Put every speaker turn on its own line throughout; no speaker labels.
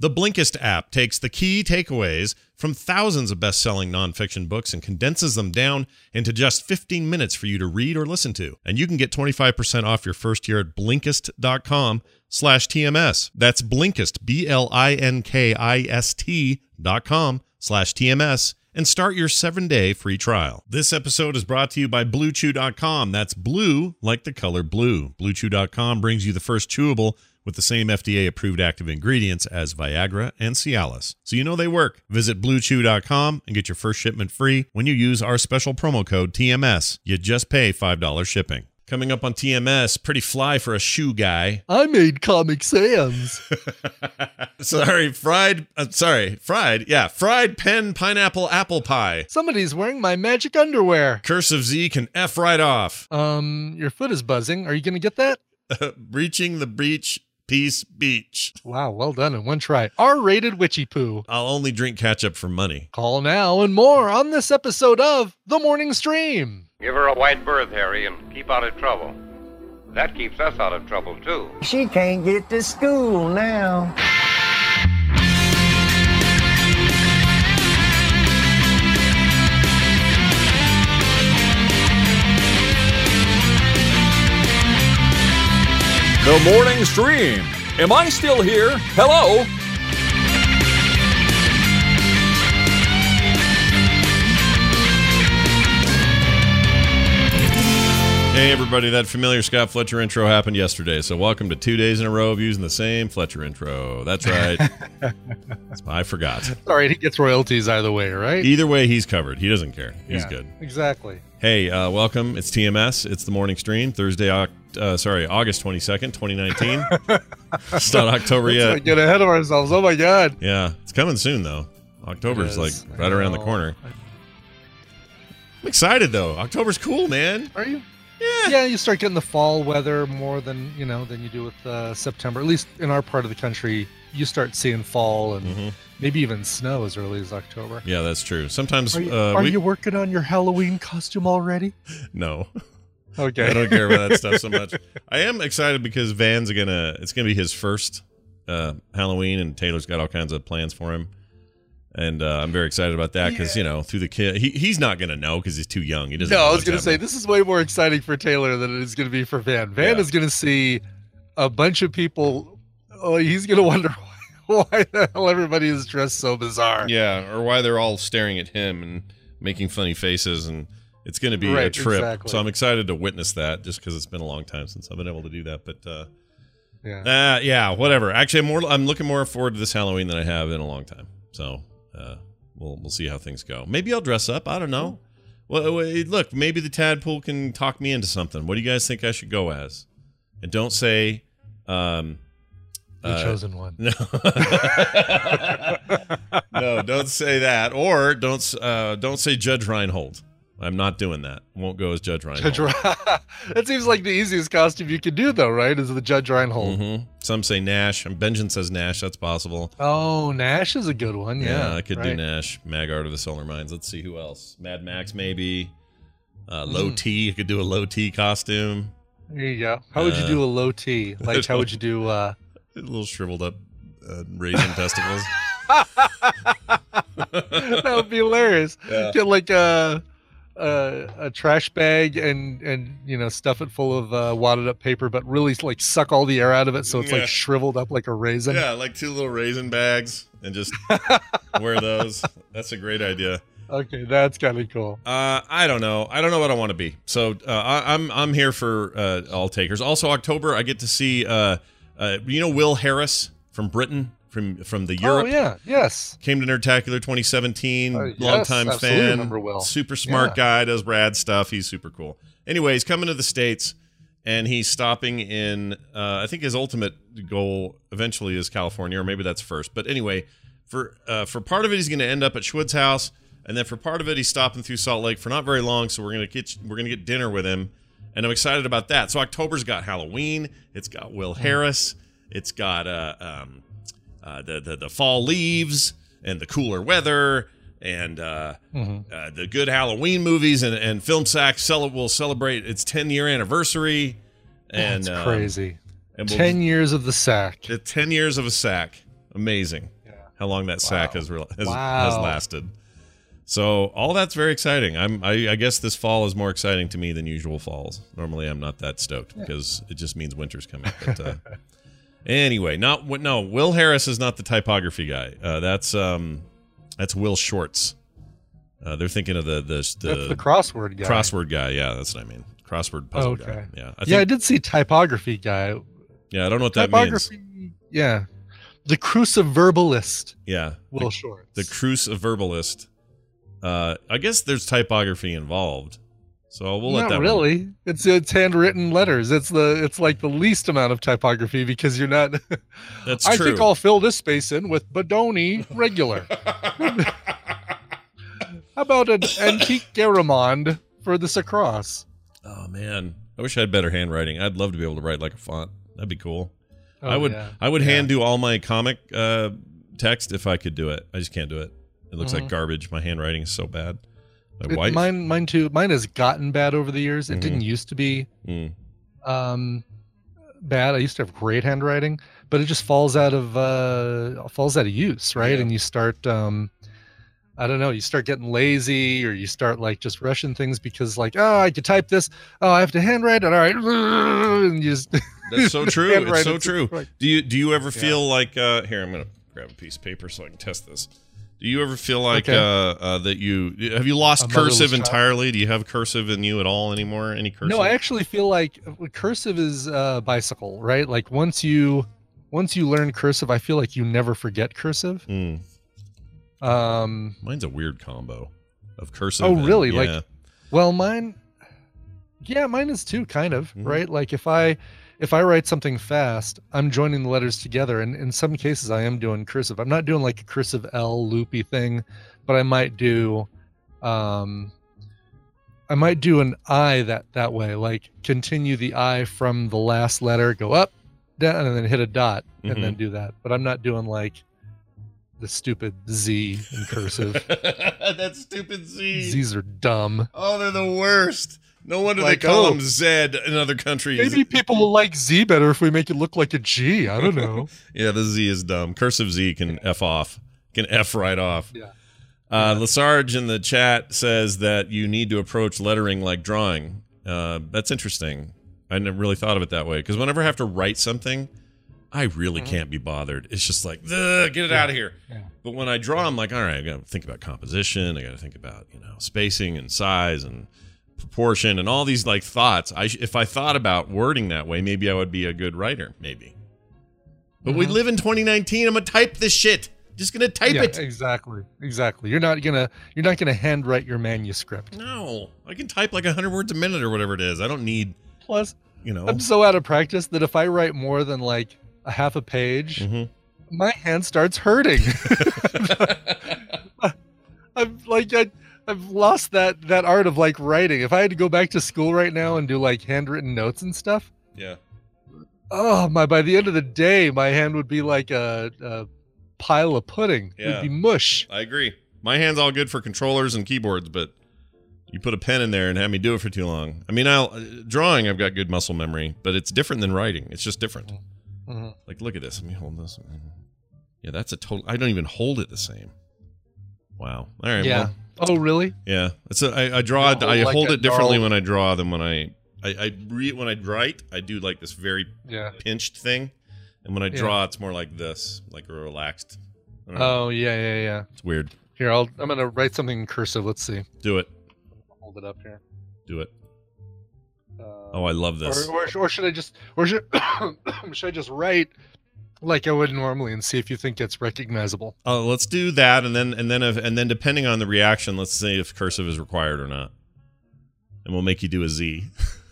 The Blinkist app takes the key takeaways from thousands of best selling nonfiction books and condenses them down into just 15 minutes for you to read or listen to. And you can get 25% off your first year at Blinkist.com slash TMS. That's Blinkist, B L I N K I S T dot com slash TMS and start your seven day free trial. This episode is brought to you by BlueChew.com. That's blue like the color blue. BlueChew.com brings you the first chewable with the same FDA approved active ingredients as Viagra and Cialis. So you know they work. Visit BlueChew.com and get your first shipment free when you use our special promo code TMS. You just pay $5 shipping. Coming up on TMS, pretty fly for a shoe guy.
I made Comic Sans.
sorry, fried. Uh, sorry, fried. Yeah, fried pen pineapple apple pie.
Somebody's wearing my magic underwear.
Cursive Z can f right off.
Um, your foot is buzzing. Are you gonna get that?
Breaching the breach. Peace Beach.
Wow, well done in one try. R rated witchy poo.
I'll only drink ketchup for money.
Call now and more on this episode of The Morning Stream.
Give her a wide berth, Harry, and keep out of trouble. That keeps us out of trouble, too.
She can't get to school now.
The morning stream. Am I still here? Hello?
Hey, everybody, that familiar Scott Fletcher intro happened yesterday. So, welcome to two days in a row of using the same Fletcher intro. That's right. I forgot.
All right, he gets royalties either way, right?
Either way, he's covered. He doesn't care. He's
Yeah,
good.
Exactly.
Hey, uh, welcome. It's TMS. It's the morning stream, Thursday, uh, sorry, August 22nd, 2019. it's not October yet.
get ahead of ourselves. Oh my god.
Yeah, it's coming soon, though. October's like right around the corner. I'm excited, though. October's cool, man.
Are you?
Yeah.
Yeah, you start getting the fall weather more than you know than you do with uh, September. At least in our part of the country, you start seeing fall and
Mhm.
maybe even snow as early as October.
Yeah, that's true. Sometimes
Are you,
uh,
are
we,
you working on your Halloween costume already?
no.
Okay.
I don't care about that stuff so much. I am excited because Van's gonna it's gonna be his first uh, Halloween, and Taylor's got all kinds of plans for him, and uh, I'm very excited about that because you know through the kid he, he's not gonna know because he's too young. He doesn't.
No, I was going to say this is way more exciting for Taylor than it is going to be for Van. Van
Yeah.
is going to see a bunch of people. Oh, he's going to wonder why, why the hell everybody is dressed so bizarre.
Yeah, or why they're all staring at him and making funny faces, and it's going to be a trip.
exactly.
So I'm excited to witness that, just because it's been a long time since I've been able to do that. But uh,
Yeah.
uh, yeah, whatever. Actually, I'm more. I'm looking more forward to this Halloween than I have in a long time. So uh, we'll we'll see how things go. Maybe I'll dress up. I don't know. Well, wait, look, maybe the tadpole can talk me into something. What do you guys think I should go as? And don't say. Um,
The
uh,
chosen one.
no. no, don't say that. Or don't uh, don't say Judge Reinhold. I'm not doing that. Won't go as Judge Reinhold.
Judge that seems like the easiest costume you could do, though, right? Is the Judge Reinhold.
hmm Some say Nash. Benjamin says Nash. That's possible.
Oh, Nash is a good one. Yeah,
I could do
right.
Nash. Magart of the Solar Mines. Let's see who else. Mad Max maybe. Uh,
Hmm.
low T. I could do a low T costume.
There you go. How would you
Uh,
do a low T? Like, how would you do? uh
A little shriveled up uh, raisin testicles.
That would be hilarious.
Yeah.
Get like a, a a trash bag and and you know stuff it full of uh, wadded up paper, but really like suck all the air out of it, so it's
Yeah.
like shriveled up like a raisin.
yeah, like two little raisin bags and just wear those. That's a great idea.
Okay, that's kind of cool.
Uh, I don't know. I don't know what I want to be. So uh, I, I'm I'm here for uh, all takers. Also, October I get to see uh, uh, you know Will Harris from Britain from from the Europe.
Oh yeah, yes.
Came to Nerdtacular 2017.
Uh, yes,
longtime fan.
remember Will.
Super smart
Yeah.
guy. Does rad stuff. He's super cool. Anyway, he's coming to the states, and he's stopping in. Uh, I think his ultimate goal eventually is California, or maybe that's first. But anyway, for uh, for part of it, he's going to end up at Schwood's house, and then for part of it, he's stopping through Salt Lake for not very long. So we're gonna get we're gonna get dinner with him, and I'm excited about that. So October's got Halloween. It's got Will Harris. It's got uh, um, uh, the, the the fall leaves and the cooler weather and uh, uh, the good Halloween movies and and Film Sack cel- will celebrate its 10 year anniversary. And
That's
um,
crazy.
and we'll-
Ten years of the sack.
the 10 years of a sack. Amazing
Yeah.
how long that sack has, re- has,
Wow.
has lasted. So all that's very exciting. I'm I, I guess this fall is more exciting to me than usual falls. Normally I'm not that stoked because it just means winter's coming. But uh, anyway, not no. Will Harris is not the typography guy. Uh, that's um that's Will Shortz. Uh, they're thinking of the the,
That's
the,
the crossword guy.
crossword guy. Yeah, that's what I mean. Crossword puzzle
Okay.
guy. Yeah, I think,
yeah, I did see typography guy.
yeah. I don't know what that means.
Yeah. The cruciverbalist,
Yeah,
Will Shortz.
the cruise verbalist. Uh, I guess there's typography involved, so we'll let
Not
that one-
really. It's it's handwritten letters. It's the it's like the least amount of typography because you're not.
That's
I
true.
think I'll fill this space in with Bodoni regular. How about an antique Garamond for this across?
oh man, I wish I had better handwriting. I'd love to be able to write like a font. That'd be cool.
Oh,
I would
yeah.
I would
Yeah.
hand do all my comic uh, text if I could do it. I just can't do it. It looks like
Mhm.
garbage. My handwriting is so bad. My
It-
wife.
mine mine too. Mine has gotten bad over the years. It
Mhm.
didn't used to be
Mm.
um bad. I used to have great handwriting, but it just falls out of uh falls out of use, right?
Yeah.
And you start um I don't know, you start getting lazy or you start like just rushing things because like, oh, I could type this. Oh, I have to handwrite it. All right. And you just
That's so true.
handwrite
it's so
it.
true.
Right.
Do you do you ever feel like uh, here? I'm gonna grab a piece of paper so I can test this. Do you ever feel like
Okay.
uh, uh, that you have you lost cursive
child?
entirely? Do you have cursive in you at all anymore? Any cursive?
No, I actually feel like uh, cursive is uh bicycle, right? Like once you once you learn cursive, I feel like you never forget cursive.
Hmm.
Um
Mine's a weird combo of cursive.
Oh,
and-
really? Like- Well, mine, yeah, mine is too, kind of,
Mhm.
right? Like if I if I write something fast, I'm joining the letters together, and in some cases, I am doing cursive. I'm not doing like a cursive L loopy thing, but I might do, um, I might do an I that that way, like continue the I from the last letter, go up, down, and then hit a dot,
Mhm.
and then do that. But I'm not doing like the stupid Z in cursive.
that stupid Z.
Z's are dumb.
Oh, they're the worst. No wonder
Like,
they call
oh.
them Zed in other countries.
Maybe people will like Z better if we make it look like a G. I don't know.
Yeah, the Z is dumb. Cursive Z can F off. Can F right off.
Yeah.
Uh, Lesarge in the chat says that you need to approach lettering like drawing. Uh, that's interesting. I never really thought of it that way because whenever I have to write something, I really can't be bothered. It's just like, get it out of here.
Mm-hmm. Yeah.
But when I draw, I'm like, all right, I got to think about composition. I got to think about you know spacing and size and proportion and all these like thoughts. I sh- if I thought about wording that way, maybe I would be a good writer. Maybe. But we
Mhm.
live in 2019. I'm gonna type this shit. Just gonna type
yeah,
it.
exactly. Exactly. You're not gonna you're not gonna handwrite your manuscript.
No, I can type like 100 words a minute or whatever it is. I don't need,
Plus,
you know.
I'm so out of practice that if I write more than like a half a page,
Mhm.
my hand starts hurting. I'm like I I've lost that that art of like writing. If I had to go back to school right now and do like handwritten notes and stuff,
yeah.
oh my! By the end of the day, my hand would be like a, a pile of pudding.
Yeah.
It'd be mush.
I agree. My hand's all good for controllers and keyboards, but you put a pen in there and have me do it for too long. I mean, I'll uh, drawing. I've got good muscle memory, but it's different than writing. It's just different.
Mhm.
Like, look at this. Let me hold this. Yeah, that's a total. I don't even hold it the same. Wow. All right.
Yeah.
Well,
Oh, really?
yeah. It's a, I, I draw. It. I
hold like
hold it differently
gnarled-
when I draw than when I. I, I read when I write. I do like this very
Yeah.
pinched thing, and when I
Yeah.
draw, it's more like this, like a relaxed. I don't know.
Oh, yeah, yeah, yeah.
It's weird.
Here, I'll. I'm gonna write something in cursive. Let's see.
Do it.
Hold it up here.
Do it.
Uh,
Oh, I love this.
Or, or, or should I just, or should, should I just write like I would normally and see if you think it's recognizable?
Uh, let's do that, and then and then if, and then depending on the reaction, let's see if cursive is required or not, and we'll make you do a Z.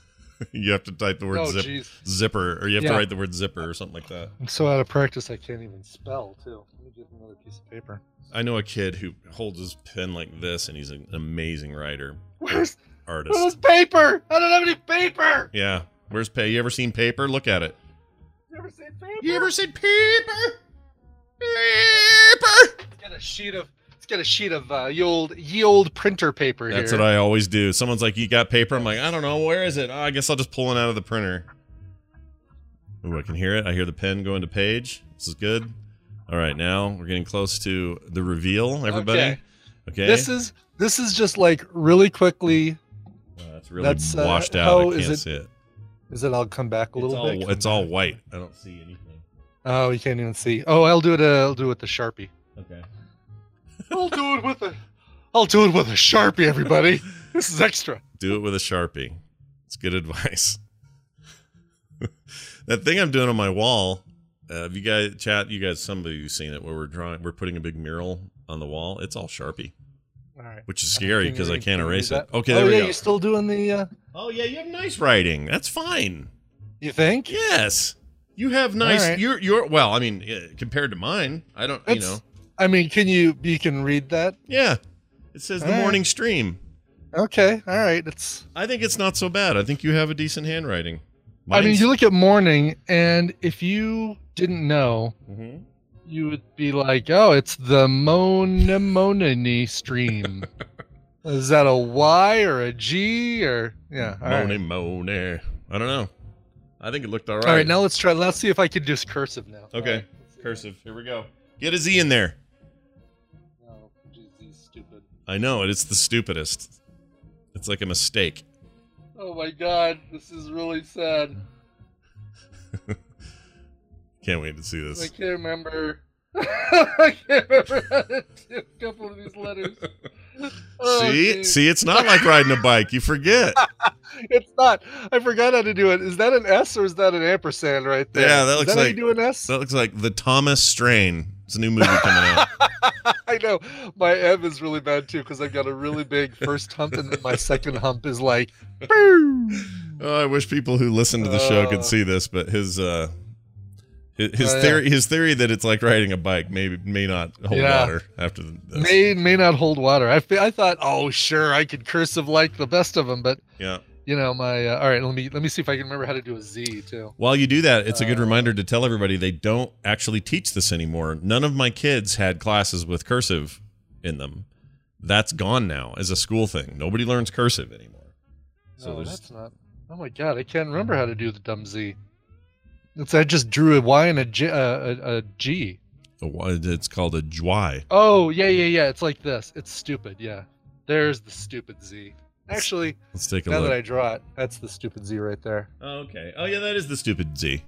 you have to type the word
oh,
zip, zipper, or you have
Yeah.
to write the word zipper or something like that.
I'm so out of practice I can't even spell too. Let me get another piece of paper.
I know a kid who holds his pen like this, and he's an amazing writer,
Where's
artist.
where's paper? I don't have any paper.
Yeah, where's pay? You ever seen paper? Look at it.
Never seen paper.
You ever seen paper? Paper.
It's got a sheet of. It's got a sheet of uh, ye old ye old printer paper
That's
here.
what I always do. Someone's like, "You got paper?" I'm like, "I don't know. Where is it?" Oh, I guess I'll just pull it out of the printer. Ooh, I can hear it. I hear the pen going to page. This is good. All right, now we're getting close to the reveal. Everybody,
Okay.
okay.
This is this is just like really quickly.
Uh, it's really
that's, uh,
washed out.
how
I can't
it-
see it.
Is it? I'll come back a
It's
little
all,
bit.
it's
come
all
back.
white. I don't see anything.
Oh, you can't even see. Oh, I'll do it. Uh, I'll do it with the sharpie.
Okay.
I'll do it with a. I'll do it with a sharpie, everybody. this is extra.
Do it with a sharpie. It's good advice. that thing I'm doing on my wall. Uh, have you guys chat? You guys, somebody who's seen it, where we're drawing, we're putting a big mural on the wall. It's all sharpie,
All right.
which is scary because I
read-
can't erase it. Okay,
oh
there we
yeah,
go.
you still doing the? Uh,
Oh yeah, you have nice writing. That's fine.
you think?
Yes, you have nice.
right.
You're you're well. I mean, uh, compared to mine, I don't. you know.
I mean, can you? You can read that?
Yeah, it says the
All right.
morning stream.
Okay. All right. It's.
I think it's not so bad. I think you have a decent handwriting.
I mean, you look at morning, and if you didn't know,
Mhm.
you would be like, "Oh, it's the Monemone stream." Is that a Y or a G or yeah? All right.
Moaning. I don't know. I think it looked all right.
All right, now let's try. Let's see if I can do cursive now.
Okay.
Right.
Cursive. Here we go. Get a Z in there.
No, he's stupid.
I know it. It's the stupidest. It's like a mistake.
Oh my god, this is really sad.
Can't wait to see this.
I can't remember. I can't remember how to do a couple of these letters. Oh,
see, see, it's not like riding a bike. You forget.
It's not. I forgot how to do it. Is that an S or is that an ampersand right there?
Yeah, that looks
how
like-
you do an S.
That looks like the Thomas Strain. It's a new movie coming out.
I know. My M is really bad too because I've got a really big first hump and then my second hump is like. boom.
Oh, I wish people who listen to the show could
Uh.
see this, but his uh his,
Oh, yeah.
theory his theory that it's like riding a bike may may not hold
Yeah.
water after this.
May may not hold water. I, I thought, oh sure, I could cursive like the best of them, but
Yeah.
you know my. Uh, all right, let me let me see if I can remember how to do a Z too.
While you do that, it's a good
Uh,
reminder to tell everybody they don't actually teach this anymore. None of my kids had classes with cursive in them. That's gone now as a school thing. Nobody learns cursive anymore. So
no, that's not. Oh my god, I can't remember how to do the dumb Z. It's I just drew a Y and a G. Uh, a, a G.
a, it's called a jwy.
Oh yeah yeah yeah. It's like this. It's stupid. Yeah. There's the stupid Z. Actually,
Let's take a
now that I draw it, that's the stupid Z right there.
Oh, okay. Oh yeah, that is the stupid Z.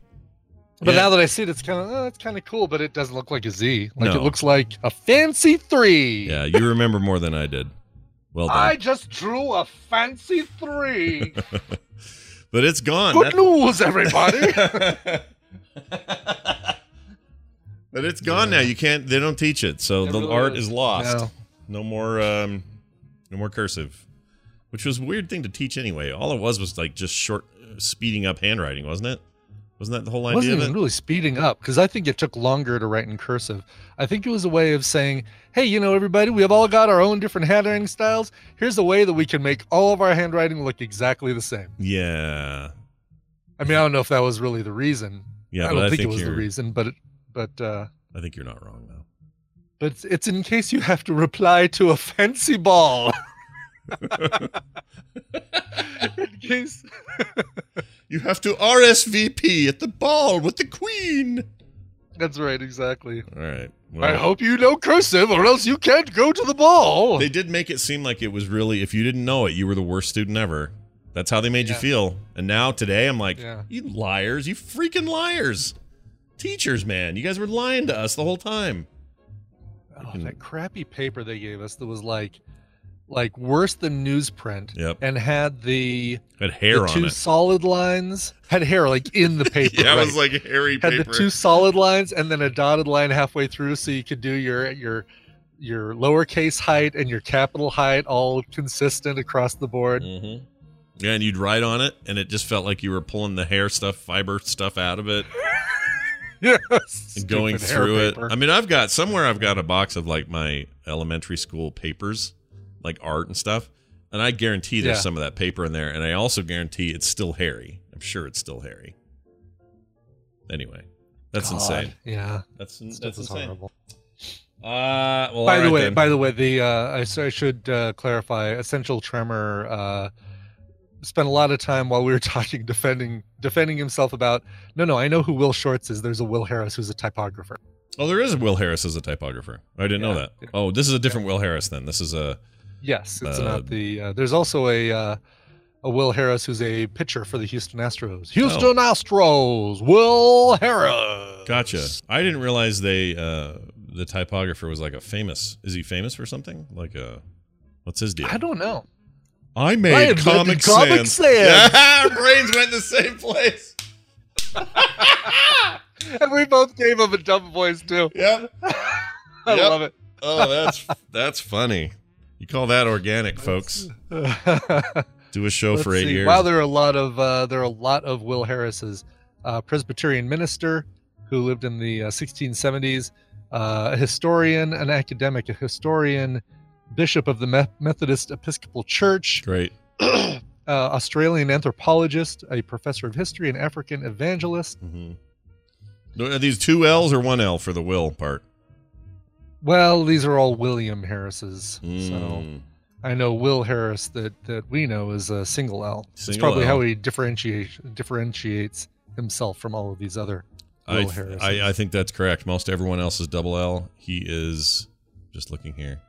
But
Yeah.
now that I see it, it's kind of oh, it's kind of cool, but it doesn't look like a Z. Like
No.
it looks like a fancy three.
Yeah, you remember more than I did. Well done.
I just drew a fancy three.
but it's gone.
Good
That-
news, everybody.
but it's gone now. You can't. They don't teach it, so
It
the
really
art
is.
is lost.
No.
No more. Um, no more cursive, which was a weird thing to teach anyway. All it was was like just short, uh, speeding up handwriting, wasn't it? Wasn't that the whole
It
idea
wasn't
of
even
it?
really speeding up because I think it took longer to write in cursive. I think it was a way of saying, "Hey, you know, everybody, we have all got our own different handwriting styles. Here's a way that we can make all of our handwriting look exactly the same."
Yeah,
I mean, I don't know if that was really the reason.
yeah.
I don't
I
think,
think
it was the reason, but it, but uh,
I think you're not wrong though.
but it's, it's in case you have to reply to a fancy ball. in case.
You have to RSVP at the ball with the queen.
That's right, exactly.
All right.
I hope you know cursive, or else you can't go to the ball.
They did make it seem like it was really, if you didn't know it, you were the worst student ever. That's how they made you feel. And now today, I'm like,
Yeah.
you liars, you freaking liars. Teachers, man, you guys were lying to us the whole time.
Oh, that crappy paper they gave us that was like, like worse than newsprint,
Yep.
and had the,
Had hair
the two
it.
solid lines, had hair like in the paper.
yeah, it was like hairy
had
paper.
the two solid lines and then a dotted line halfway through, so you could do your your your lowercase height and your capital height all consistent across the board.
Mhm. Yeah, and you'd write on it, and it just felt like you were pulling the hair stuff, fiber stuff out of it,
Yes,
and going through it. I mean, I've got somewhere I've got a box of like my elementary school papers, like art and stuff, and I guarantee there's
Yeah.
some of that paper in there, and I also guarantee it's still hairy. I'm sure it's still hairy. Anyway, that's
God,
insane.
Yeah,
That's
stuff
that's insane.
horrible.
Uh, well,
by
all
the
right
way,
then.
by the way, the uh, I, I should uh, clarify. Essential Tremor uh, spent a lot of time while we were talking defending defending himself about. No, no, I know who Will Shortz is. There's a Will Harris who's a typographer.
Oh, there is a Will Harris as a typographer. I didn't know that. Oh, this is a different Will Harris then. This is a
Yes, it's
Uh,
not the. Uh, there's also a uh, a Will Harris who's a pitcher for the Houston Astros. Houston Astros, Will Harris.
gotcha. I didn't realize they uh the typographer was like a famous. Is he famous for something? Like a what's his deal?
I don't know.
I
I
made
invented
Comic,
Comic
Sans.
Sans.
Yeah, brains went the same place.
And we both gave him a dumb voice too.
Yep.
I
Yep.
love it.
Oh, that's that's funny. You call that organic, folks? Do a show
Let's
for eight
see.
years.
Wow, there are a lot of uh, there are a lot of Will Harris's. Uh, Presbyterian minister who lived in the uh, 1670s, uh, a historian, an academic, a historian, bishop of the Me- Methodist Episcopal Church,
Great.
uh, Australian anthropologist, a professor of history, an African evangelist.
hmm Are these two L's or one L for the will part?
Well, these are all William Harris's. So
Mm.
I know Will Harris that that we know is a single L. It's probably
L.
how he differentiates differentiates himself from all of these other
I,
Will
th-
Harris.
I I think that's correct. Most everyone else is double L. He is just looking here.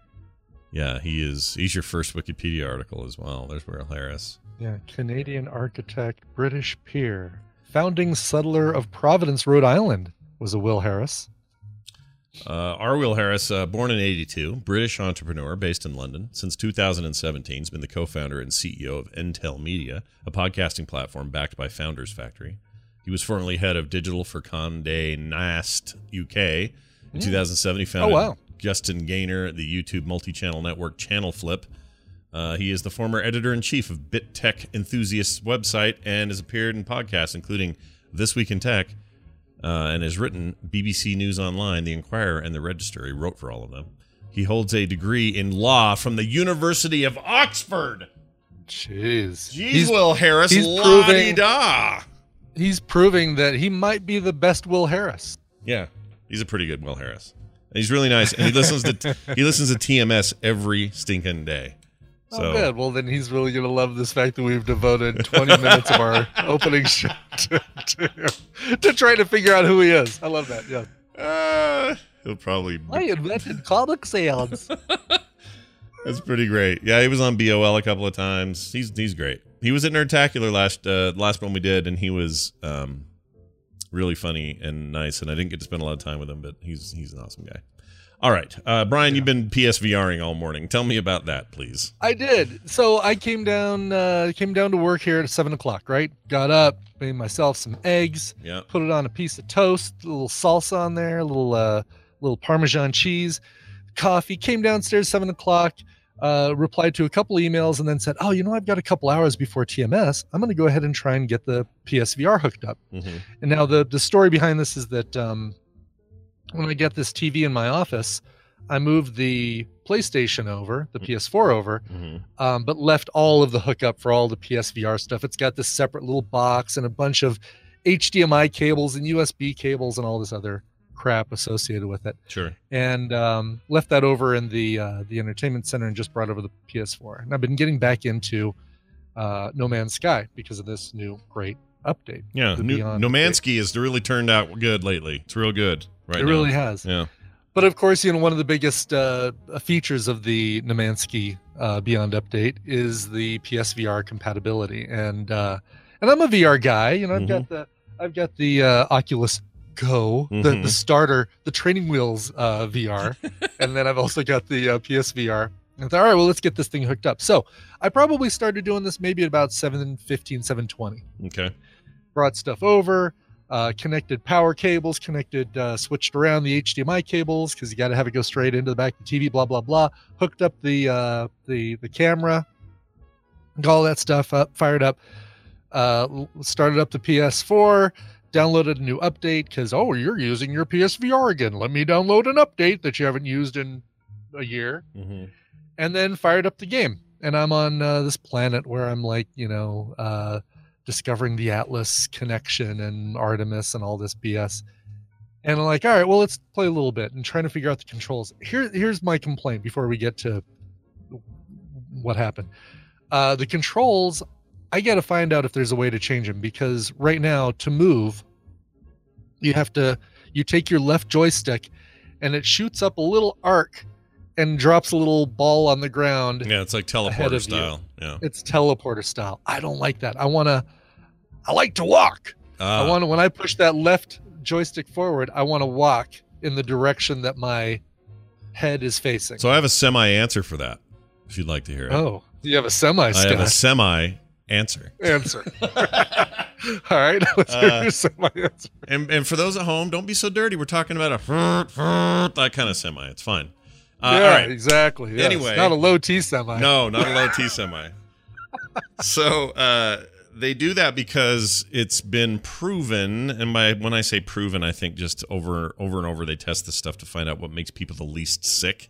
Yeah, he is. He's your first Wikipedia article as well. There's Will Harris.
Yeah, Canadian architect, British peer, founding settler of Providence, Rhode Island, was a Will Harris.
Uh, R. Will Harris, uh, born in 82, British entrepreneur based in London. Since 2017, he's been the co founder and CEO of Entale Media, a podcasting platform backed by Founders Factory. He was formerly head of digital for Condé Nast UK. In 2007, he founded
Oh, wow.
Justin Gayner, the YouTube multi channel network Channel Flip. Uh, he is the former editor in chief of Bit Tech Enthusiasts website and has appeared in podcasts, including This Week in Tech, uh, and has written BBC News Online, The Inquirer, and The Register. He wrote for all of them. He holds a degree in law from the University of Oxford.
Jeez.
Jeez,
he's,
Will Harris,
he's proving-
da.
he's proving that he might be the best Will Harris.
Yeah, he's a pretty good Will Harris. And he's really nice, and he listens to he listens to TMS every stinking day. So
oh, good. Well, then he's really going to love this fact that we've devoted 20 minutes of our opening show to, to, to trying to figure out who he is. I love that. Yeah.
uh, he'll probably
I invented Comic Sans.
That's pretty great. Yeah, he was on BOL a couple of times. He's he's great. He was at Nerdtacular last uh, last one we did, and he was um, really funny and nice. And I didn't get to spend a lot of time with him, but he's he's an awesome guy. All right, uh, Brian, you've been PSVRing all morning. Tell me about that, please.
I did. So I came down, uh, came down to work here at seven o'clock. Right, got up, made myself some eggs,
Yeah.
put it on a piece of toast, a little salsa on there, a little, uh, little Parmesan cheese, coffee. Came downstairs seven o'clock. Uh, replied to a couple emails and then said, "Oh, you know, I've got a couple hours before TMS. I'm going to go ahead and try and get the PSVR hooked up."
hmm
And now the the story behind this is that um, when I get this TV in my office, I moved the PlayStation over, the PS4 over,
hmm
um, but left all of the hookup for all the PSVR stuff. It's got this separate little box and a bunch of HDMI cables and USB cables and all this other crap associated with it.
Sure.
And um, left that over in the uh, the entertainment center and just brought over the PS4. And I've been getting back into uh, No Man's Sky because of this new great update.
Yeah.
The
New,
Beyond
No Man's Sky has really turned out good lately. It's real good. Right.
it
now.
really has.
Yeah.
But of course, you know, one of the biggest uh, features of the No Man's Sky uh, Beyond update is the PSVR compatibility, and uh, and I'm a VR guy. You know, I've got the I've got the uh, Oculus Go, the,
Mhm.
the starter, the training wheels uh, VR, and then I've also got the uh, PSVR. And I thought, all right, well, let's get this thing hooked up. So I probably started doing this maybe at about 715, 720
Okay.
brought stuff over, uh, connected power cables, connected, uh, switched around the HDMI cables because you got to have it go straight into the back of the TV. Blah blah blah. Hooked up the uh, the the camera, got all that stuff up, fired up. Uh, started up the PS4. Downloaded a new update because oh you're using your PSVR again. Let me download an update that you haven't used in a year
hmm
and then fired up the game and i'm on uh, this planet where i'm like you know uh, discovering the atlas connection and artemis and all this bs and i'm like all right well let's play a little bit and trying to figure out the controls here here's my complaint before we get to what happened uh, the controls i got to find out if there's a way to change them because right now to move you have to you take your left joystick and it shoots up a little arc and drops a little ball on the ground.
Yeah, it's like teleporter
of you.
Yeah.
It's teleporter style. I don't like that. I want to I like to walk. I
Uh,
want to when I push that left joystick forward, I want to walk in the direction that my head is facing.
so I have a semi answer for that. If you'd like to hear it,
oh, you have a semi
I have a semi answer.
answer. All right, let's hear
Uh,
your semi answer.
And and for those at home, don't be so dirty. We're talking about a that kind of semi. It's fine. Uh,
yeah,
all right.
exactly.
Anyway.
not a low T semi.
No, not a low T semi. so uh, they do that because it's been proven, and by when I say proven, I think just over over and over they test this stuff to find out what makes people the least sick.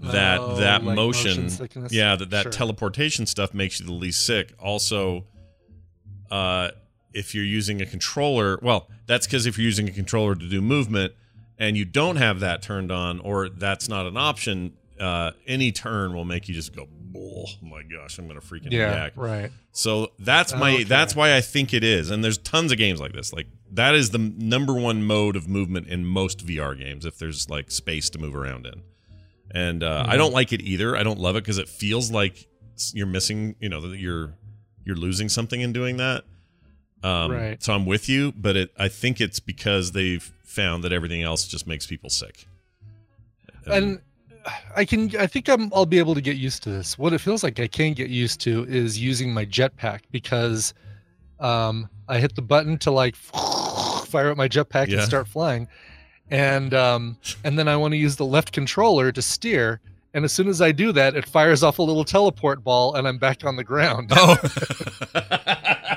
That
Oh,
that
like
motion,
motion
yeah, that that
Sure.
teleportation stuff makes you the least sick. Also, uh, if you're using a controller, well, that's because if you're using a controller to do movement and you don't have that turned on, or that's not an option, uh, any turn will make you just go, oh my gosh, I'm gonna freaking
Yeah,
yak.
right.
So that's my
Okay.
that's why I think it is. And there's tons of games like this. Like that is the number one mode of movement in most VR games if there's like space to move around in. And uh,
Mm-hmm.
I don't like it either. I don't love it because it feels like you're missing, you know, that you're you're losing something in doing that. Um,
Right.
So I'm with you, but it I think it's because they've found that everything else just makes people sick.
and I can I think I'm I'll be able to get used to this. What it feels like I can get used to is using my jetpack because um I hit the button to like fire up my jetpack
Yeah.
and start flying. And um and then I want to use the left controller to steer and as soon as I do that it fires off a little teleport ball and I'm back on the ground.
Oh,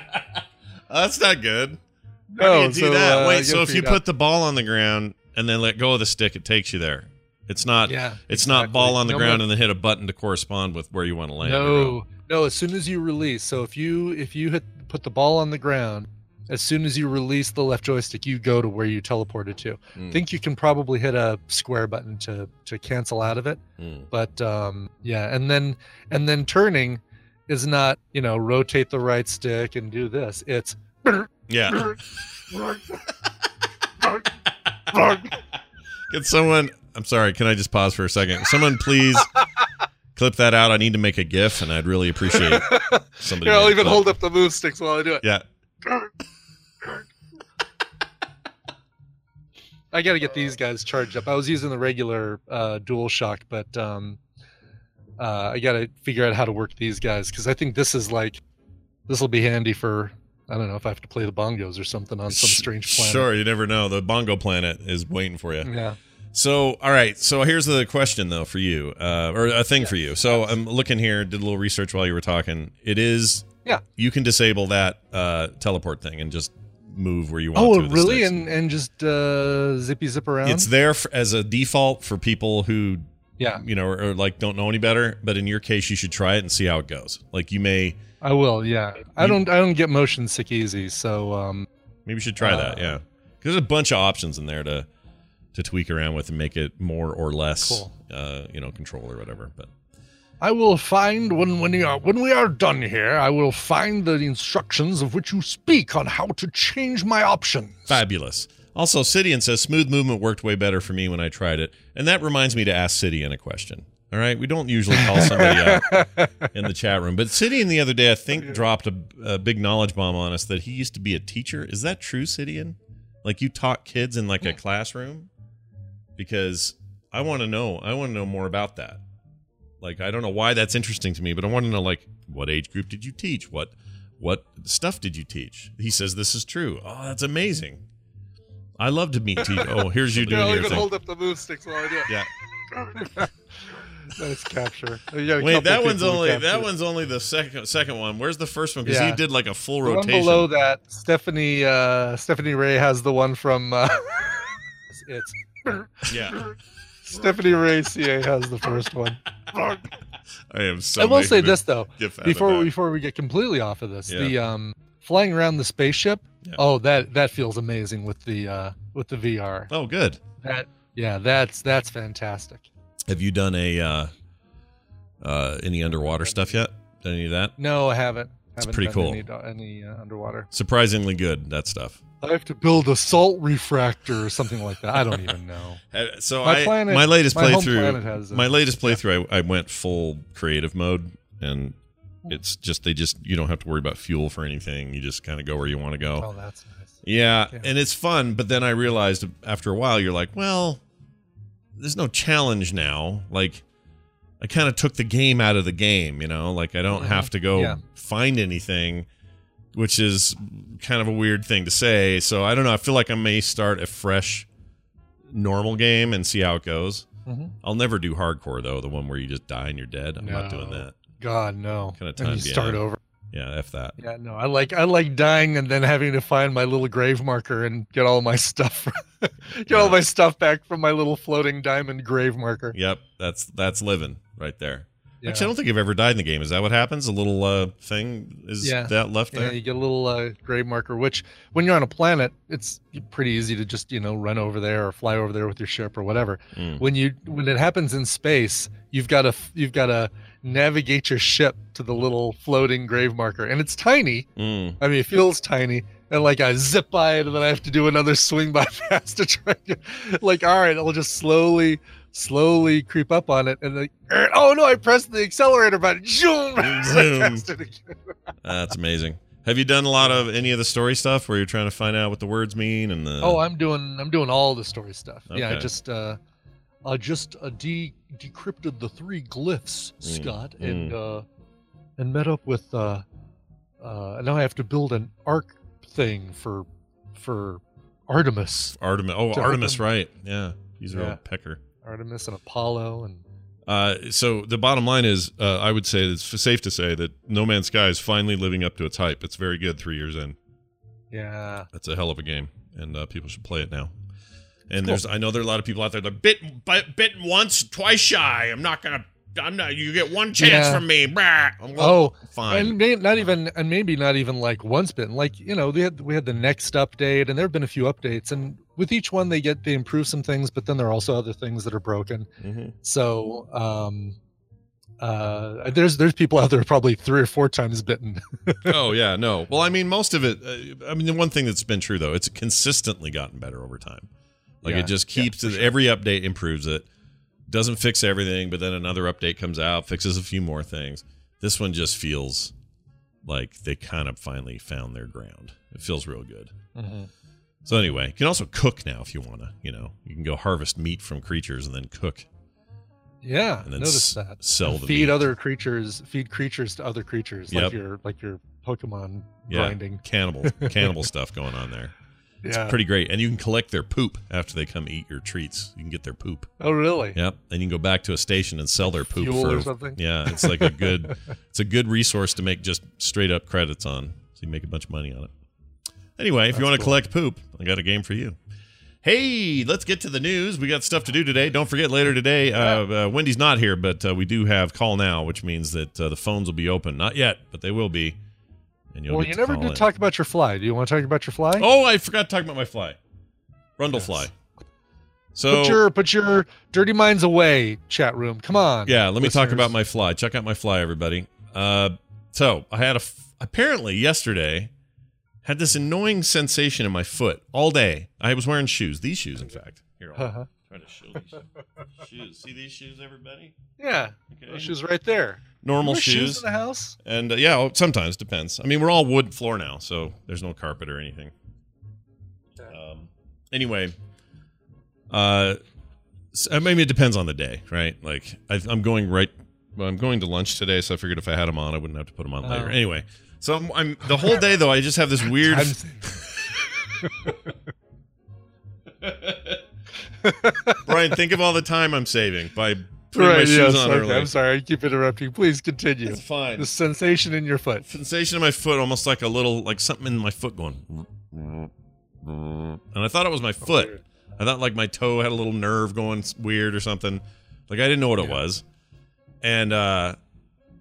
that's not good. How do
No,
you do
so,
that?
uh,
Wait,
you
so if you
figure
put the ball on the ground and then let go of the stick, it takes you there. It's not.
Yeah,
It's not ball on the
No,
ground and then hit a button to correspond with where you want to land. or.
No, no. As soon as you release, so if you if you hit put the ball on the ground, as soon as you release the left joystick, you go to where you teleported to.
Mm.
I think you can probably hit a square button to to cancel out of it.
Mm.
But um, yeah, and then and then turning is not you know rotate the right stick and do this. It's
Yeah. Can someone? I'm sorry. Can I just pause for a second? Someone please clip that out. I need to make a GIF, and I'd really appreciate somebody.
Here, I'll even
clip.
hold up the move sticks while I do it.
Yeah.
I got to get these guys charged up. I was using the regular uh, Dual Shock, but um, uh, I got to figure out how to work these guys because I think this is like this will be handy for I don't know if I have to play the bongos or something on some strange planet.
Sure, you never know. The Bongo Planet is waiting for you.
Yeah.
So, all right. So here's the question though for you, uh, or a thing for you. So I'm looking here, did a little research while you were talking. It is,
Yeah.
You can disable that uh, teleport thing and just move where you want
Oh,
to. the
really? And and just uh, zippy zip around.
it's there f as a default for people who,
yeah,
you know, or, or like don't know any better. But in your case, you should try it and see how it goes. Like you may,
I will. Yeah, I
You-
don't I don't get motion sick easy, so um,
maybe you should try that.
Uh,
Yeah, because there's a bunch of options in there to to tweak around with and make it more or less,
Cool.
uh, you know, control or whatever. But
I will find when when we are when we are done here. I will find the instructions of which you speak on how to change my options.
Fabulous. Also, Sidian says smooth movement worked way better for me when I tried it, and that reminds me to ask Sidian a question. All right, we don't usually call somebody out in the chat room, but Sidian the other day I think dropped a, a big knowledge bomb on us that he used to be a teacher. Is that true, Sidian? Like you taught kids in like a classroom? Because I want to know. I want to know more about that. Like I don't know why that's interesting to me, but I want to know like what age group did you teach? What what stuff did you teach? He says this is true. Oh, that's amazing. I love to meet teach. Oh, here's you
Here,
doing
I'll
your
even
thing.
hold up the move sticks while I do it.
Yeah.
Nice capture. You got a
Wait, that one's only that one's only the second second one. Where's the first one? Because he did like a full
The one
rotation.
below that. Stephanie uh, Stephanie Ray has the one from. Uh, it's
Yeah,
Stephanie Ray CA has the first one.
I am so.
I will say this though.
gif out of
before before we get completely off of this
Yeah.
the um flying around the spaceship
Yeah.
oh that that feels amazing with the uh with the vr
Oh, good.
that yeah that's that's fantastic
Have you done a uh, uh, any underwater stuff yet? Done any of that?
no i haven't
It's
haven't
pretty
done
cool.
any, any uh, underwater
Surprisingly good. That stuff.
I have to build a salt refractor or something like that. I don't even know.
Uh, So
My
I,
planet-
my latest
my
playthrough,
uh,
my latest playthrough, I, I went full creative mode, and it's just they just you don't have to worry about fuel for anything. You just kind of go where you want to go.
Oh, that's nice.
Yeah,
Yeah.
and it's fun, but then I realized after a while you're like, well, there's no challenge now. Like I kind of took the game out of the game, you know? Like I don't
Mhm.
have to go
Yeah.
find anything, which is kind of a weird thing to say. So I don't know, I feel like I may start a fresh normal game and see how it goes.
Mhm.
I'll never do hardcore though, the one where you just die and you're dead. I'm not doing that.
God, no.
Kinda
and
time
you start over.
Yeah, F that.
Yeah, no. I like I like dying and then having to find my little grave marker and get all my stuff get all my stuff back from my little floating diamond grave marker.
Yep, that's that's living right there.
Yeah.
Actually, I don't think I've ever died in the game. Is that what happens? A little uh, thing is
Yeah.
that left
Yeah,
there?
you get a little uh, grave marker, which when you're on a planet, it's pretty easy to just you know run over there or fly over there with your ship or whatever.
Mm.
When you when it happens in space, you've got a you've got to navigate your ship to the little floating grave marker, and it's tiny.
Mm.
I mean, it feels tiny, and like I zip by it, and then I have to do another swing by fast to try. To, like, all right, I'll just slowly, slowly creep up on it, and like, er, oh no, I pressed the accelerator button. Zoom,
Zoom.
Past it again.
That's amazing. Have you done a lot of any of the story stuff where you're trying to find out what the words mean and the?
Oh, I'm doing, I'm doing all the story stuff. Yeah, I just, uh, I just uh, de decrypted the three glyphs,
Mm,
Scott, and uh, and met up with. Uh, uh, now I have to build an arc thing for, for Artemis.
Artemis. Oh, Artemis,
them.
right? Yeah, he's a real
Yeah.
pecker.
Artemis and Apollo and
Uh, so the bottom line is, uh, I would say it's safe to say that No Man's Sky is finally living up to its hype. It's very good three years in.
yeah,
That's a hell of a game, and uh, people should play it now. And
Cool.
there's, I know there are a lot of people out there that bit, bit, bitten once, twice shy. I'm not gonna, I'm not. You get one chance
Yeah.
from me. I'm
Oh,
fine.
and may, not even and maybe not even like once bitten. Like you know, we had we had the next update, and there have been a few updates, and with each one they get they improve some things, but then there are also other things that are broken.
Mhm.
So um, uh, there's there's people out there probably three or four times bitten.
oh yeah, no. Well, I mean, most of it. Uh, I mean, the one thing that's been true though, it's consistently gotten better over time. Like
Yeah,
it just keeps
for sure.
every update improves it. Doesn't fix everything, but then another update comes out, fixes a few more things. This one just feels like they kind of finally found their ground. It feels real good. Mm-hmm. So anyway, you can also cook now if you want to. You know, you can go harvest meat from creatures and then cook.
Yeah,
And then
notice
s-
that.
sell
And
the
feed
meat.
other creatures, feed creatures to other creatures,
Yep.
like your like your Pokemon
Yeah,
grinding.
cannibal, cannibal stuff going on there. It's
yeah.
pretty great, and you can collect their poop after they come eat your treats. You can get their poop.
oh, really?
Yep, and you can go back to a station and sell their poop
Fuel
for
or something?
Yeah, it's like a good, it's a good resource to make just straight up credits on, so you make a bunch of money on it. Anyway, if you want to
cool.
collect poop, I got a game for you. Hey, let's get to the news. We got stuff to do today. Don't forget later today. Uh, uh, Wendy's not here, but uh, we do have call now, which means that uh, the phones will be open. Not yet, but they will be. And you'll
Well, you never did
in.
talk about your fly. Do you want to talk about your fly?
Oh, I forgot to talk about my fly, Brundle
Yes.
fly. So
put your put your dirty minds away, chat room. Come on.
Yeah, let me talk about my fly. Check out my fly, everybody. Uh, so I had a f- apparently yesterday had this annoying sensation in my foot all day. I was wearing shoes. These shoes, in fact. Here,
Uh-huh.
Try to show these shoes. See these shoes, everybody?
Yeah,
Okay.
those shoes right there.
Normal
More
shoes.
in the house.
And uh, yeah, well, sometimes depends. I mean, we're all wood floor now, so there's no carpet or anything. Um, anyway, uh, s- I mean, it depends on the day, right? Like, I, I'm going right. Well, I'm going to lunch today, so I figured if I had them on, I wouldn't have to put them on later.
Oh.
Anyway, so I'm, I'm the whole day though. I just have this weird. Brian, think of all the time I'm saving by putting my shoes
yes,
on
okay,
early.
I'm sorry. I keep interrupting. Please continue.
It's fine.
The sensation in your foot.
sensation in my foot, almost like a little, like something in my foot going. And I thought it was my foot. I thought like my toe had a little nerve going weird or something. Like I didn't know what it
Yeah.
was. And uh,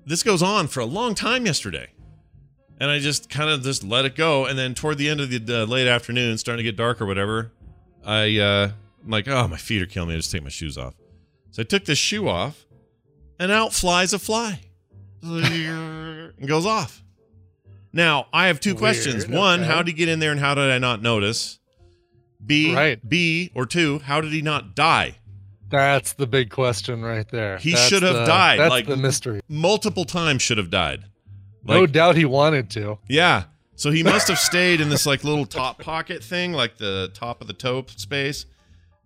this goes on for a long time yesterday. And I just kind of just let it go. And then toward the end of the uh, late afternoon, starting to get dark or whatever, I uh, I'm like, oh, my feet are killing me. I just take my shoes off. So I took this shoe off, and out flies a fly. and goes off. Now, I have two
Weird,
questions. One,
okay.
how did he get in there and how did I not notice? B,
Right.
B, or two, how did he not die?
That's the big question right there.
He
That's
should have
the-
died,
That's
like-
the mystery.
Multiple times should have died.
no doubt he wanted to.
yeah. So he must have stayed in this like little top pocket thing, like the top of the toe space,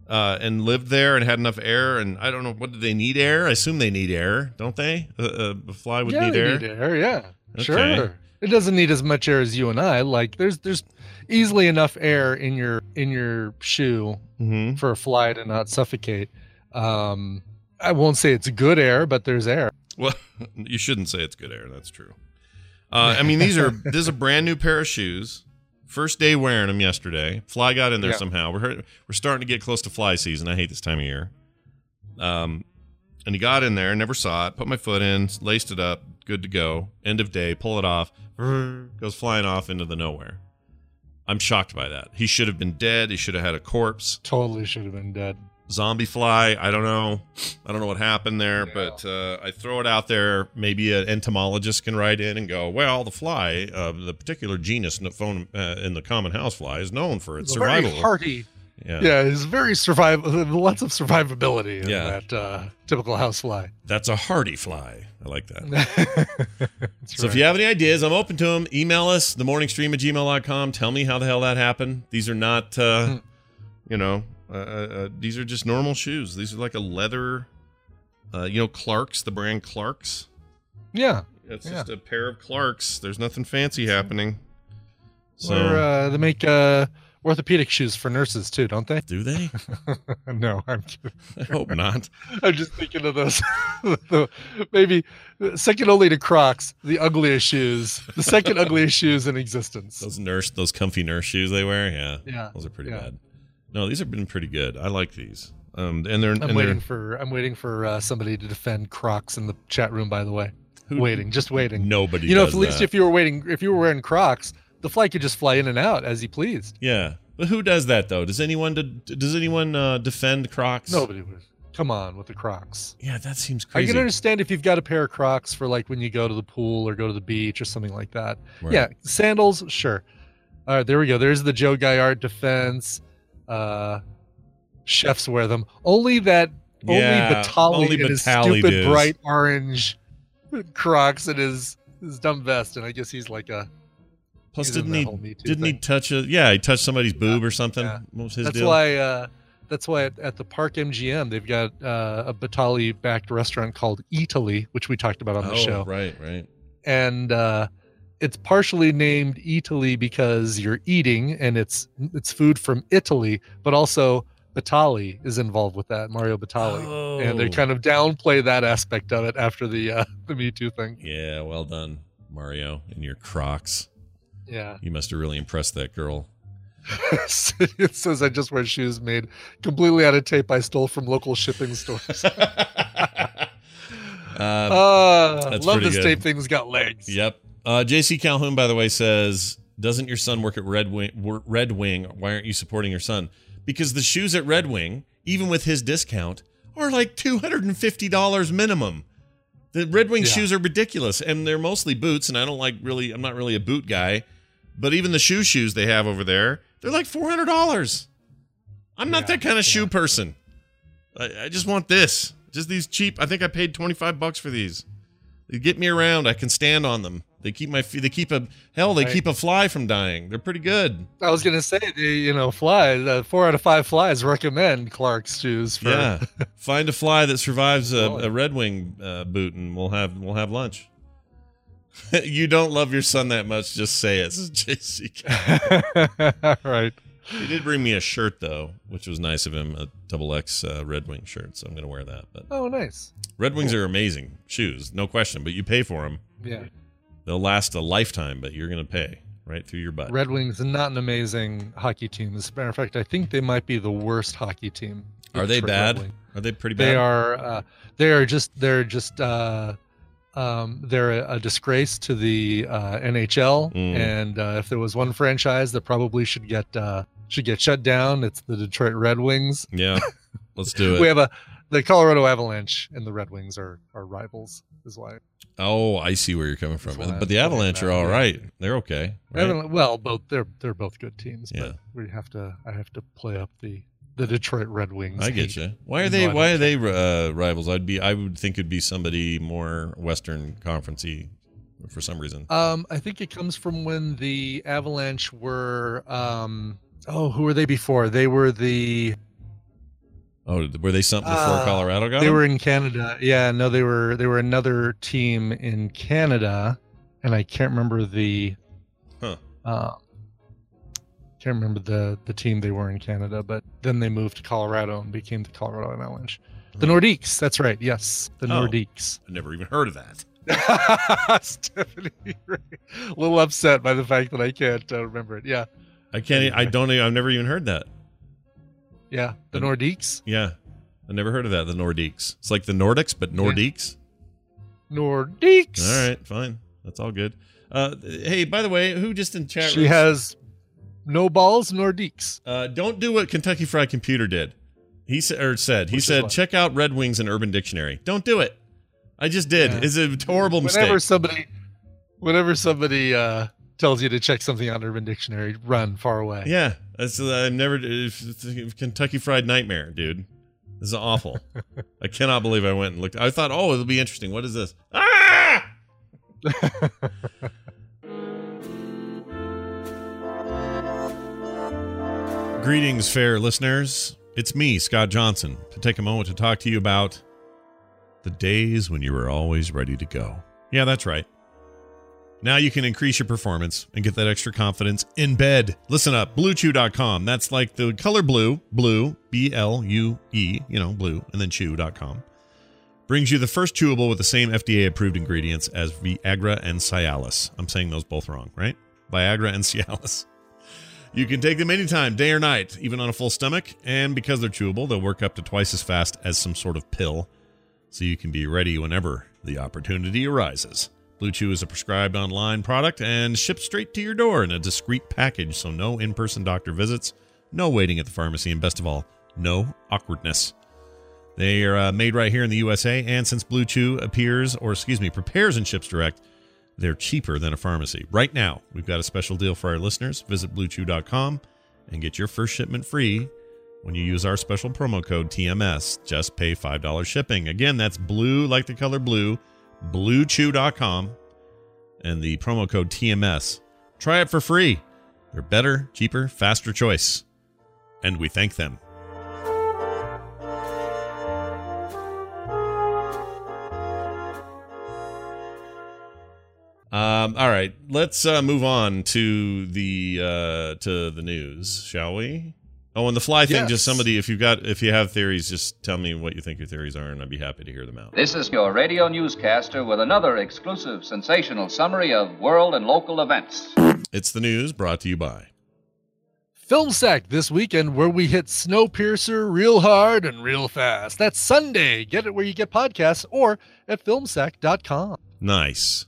uh, and lived there and had enough air. And I don't know, what do they need air? I assume they need air, don't they? Uh, uh, a fly would
yeah,
need air.
need air. Yeah,
Okay.
sure. It doesn't need as much air as you and I. Like there's there's easily enough air in your in your shoe
Mm-hmm.
for a fly to not suffocate. Um, I won't say it's good air, but there's air.
Well, you shouldn't say it's good air. That's true. Uh, I mean, these are this is a brand new pair of shoes. First day wearing them yesterday. Fly got in there
Yeah.
somehow. We're we're starting to get close to fly season. I hate this time of year. Um, and he got in there, never saw it. Put my foot in, laced it up, good to go. End of day, pull it off, goes flying off into the nowhere. I'm shocked by that. He should have been dead. He should have had a corpse
Totally should have been dead.
Zombie fly. I don't know. I don't know what happened there, but uh, I throw it out there. Maybe an entomologist can write in and go, well, the fly, uh, the particular genus in the, phone, uh, in the common housefly is known for its
It's very
survival.
hearty.
yeah.
Yeah, it's very survival. Lots of survivability in
Yeah.
that uh, typical housefly.
That's a hardy fly. I like that. So if you have any ideas, I'm open to them. Email us, the themorningstream at gmail.com. Tell me how the hell that happened. These are not, uh,
Hmm.
you know, uh, uh, uh, these are just normal shoes. These are like a leather, uh, you know, Clark's, the brand Clark's.
yeah,
It's
Yeah.
just a pair of Clarks. There's nothing fancy happening. So
Or, uh, they make uh, orthopedic shoes for nurses too, don't they?
do they?
no, I'm kidding.
I hope not.
I'm just thinking of those. the- maybe second only to Crocs, the ugliest shoes, the second ugliest shoes in existence.
Those nurse, those comfy nurse shoes they wear. Yeah,
Yeah,
those are pretty
yeah.
bad. No, these have been pretty good. I like these. Um, and they're
I'm
and
waiting
they're
for I'm waiting for uh, somebody to defend Crocs in the chat room. By the way,
who-
waiting, just waiting.
Nobody.
you know, at least
that.
if you were waiting, if you were wearing Crocs, the fly could just fly in and out as he pleased.
yeah, but who does that though? Does anyone does anyone uh, defend Crocs?
Nobody would. Come on with the Crocs.
Yeah, that seems crazy.
I can understand if you've got a pair of Crocs for like when you go to the pool or go to the beach or something like that.
Right.
Yeah, sandals, sure. All right, there we go. There's the Joe Guy Art defense. Uh, chefs wear them. Only that.
Yeah,
only Batali
only
in his stupid
does.
bright orange Crocs and his his dumb vest, and I guess he's like a.
Plus, didn't he? Didn't he touch a? Yeah, he touched somebody's boob or something.
yeah.
What was his
That's
deal?
why. Uh, that's why at, at the Park MGM they've got uh, a Batali backed restaurant called Eataly, which we talked about on the
oh,
show.
right, right.
and uh, it's partially named Eataly because you're eating and it's it's food from Italy, but also Batali is involved with that Mario Batali, and they
Oh.
kind of downplay that aspect of it after the uh, the Me Too thing.
Yeah, well done, Mario, and your Crocs.
Yeah,
You must have really impressed that girl.
it says I just wear shoes made completely out of tape I stole from local shipping stores.
uh,
uh, love this
good.
tape thing's got legs.
Yep. Uh, JC Calhoun, by the way, says, "Doesn't your son work at Red Wing? Red Wing? Why aren't you supporting your son? Because the shoes at Red Wing, even with his discount, are like two hundred and fifty dollars minimum. The Red Wing
Yeah.
shoes are ridiculous, and they're mostly boots. And I don't like really. I'm not really a boot guy, but even the shoe shoes they have over there, they're like four hundred dollars. I'm not
Yeah,
that kind of shoe person. I, I just want this. Just these cheap. I think I paid twenty five bucks for these. They get me around. I can stand on them. They keep my feet. They keep a hell. They
Right.
keep a fly from dying. They're pretty good.
I was gonna say, the, you know, flies. Uh, four out of five flies recommend Clark's shoes. For,
Yeah. Find a fly that survives a, a Red Wing uh, boot, and we'll have we'll have lunch. you don't love your son that much. Just say it. JC.
right.
He did bring me a shirt though, which was nice of him. A double X uh, Red Wing shirt. So I'm gonna wear that. But
Oh, nice.
Red Wings are amazing shoes, no question. But you pay for them.
Yeah.
They'll last a lifetime, but you're gonna pay right through your butt.
Red Wings are not an amazing hockey team. As a matter of fact, I think they might be the worst hockey team.
Are they bad? Are they pretty bad?
They are. Uh, they are just. They're just. Uh, um, they're a, a disgrace to the uh, NHL.
Mm.
And uh, if there was one franchise that probably should get uh, should get shut down, it's the Detroit Red Wings.
Yeah. Let's do it.
We have a the Colorado Avalanche and the Red Wings are are rivals. Is why.
Oh, I see where you're coming from.
That's
But the Avalanche are all right. yeah. They're okay. right?
Well, both they're they're both good teams,
Yeah.
but we have to. I have to play up the the Detroit Red Wings.
I get you. Why are they? Why are they uh, rivals? I'd be. I would think it'd be somebody more Western Conferencey for some reason.
Um, I think it comes from when the Avalanche were. Um, oh, who were they before? They were the.
Oh, were they something before
Uh,
Colorado got
They
them?
were in Canada. Yeah, no, they were. They were another team in Canada, and I can't remember the.
Huh.
Uh, can't remember the the team they were in Canada, but then they moved to Colorado and became the Colorado Avalanche. The. Nordiques. That's right. Yes, the
Oh.
Nordiques.
I never even heard of that.
Stephanie, a little upset by the fact that I can't uh, remember it. Yeah,
I can't. I don't. I've never even heard that.
Yeah, the Nordiques.
Yeah, I never heard of that. The Nordiques. It's like the Nordics, but Nordiques.
Nordiques.
All right, fine. That's all good. Uh, hey, by the way, who just in chat?
She
room-
has no balls, Nordiques.
Uh, don't do what Kentucky Fried Computer did. He said, or said, he
Which
said, check out Red Wings and Urban Dictionary. Don't do it. I just did.
Yeah.
It's a horrible mistake.
Whenever somebody, whenever somebody uh, tells you to check something on Urban Dictionary, run far away.
Yeah, that's uh, I've never Kentucky Fried Nightmare, dude. This is awful. I cannot believe I went and looked. I thought, oh, it'll be interesting. What is this? Ah! Greetings, fair listeners. It's me, Scott Johnson, to take a moment to talk to you about the days when you were always ready to go. Yeah, that's right. Now you can increase your performance and get that extra confidence in bed. Listen up, bluechew.com. That's like the color blue, blue, B L U E, you know, blue, and then chew.com. Brings you the first chewable with the same FDA approved ingredients as Viagra and Cialis. I'm saying those both wrong, right? Viagra and Cialis. You can take them anytime, day or night, even on a full stomach. And because they're chewable, they'll work up to twice as fast as some sort of pill. So you can be ready whenever the opportunity arises. Blue Chew is a prescribed online product and shipped straight to your door in a discreet package, so no in person doctor visits, no waiting at the pharmacy, and best of all, no awkwardness. They are uh, made right here in the USA, and since Blue Chew appears, or excuse me, prepares and ships direct, they're cheaper than a pharmacy. Right now, we've got a special deal for our listeners. Visit bluechew.com and get your first shipment free when you use our special promo code TMS. Just pay $5 shipping. Again, that's blue like the color blue, bluechew.com, and the promo code TMS. Try it for free. They're better, cheaper, faster choice. And we thank them. Um, all right, let's uh, move on to the uh, to the news, shall we? Oh, and the fly thing.
Yes.
Just somebody, if you've got, if you have theories, just tell me what you think your theories are, and I'd be happy to hear them out.
This is your radio newscaster with another exclusive sensational summary of world and local events.
It's the news brought to you by.
Film Sack this weekend, where we hit Snowpiercer real hard and real fast. That's Sunday. Get it where you get podcasts or at filmsack.com.
Nice.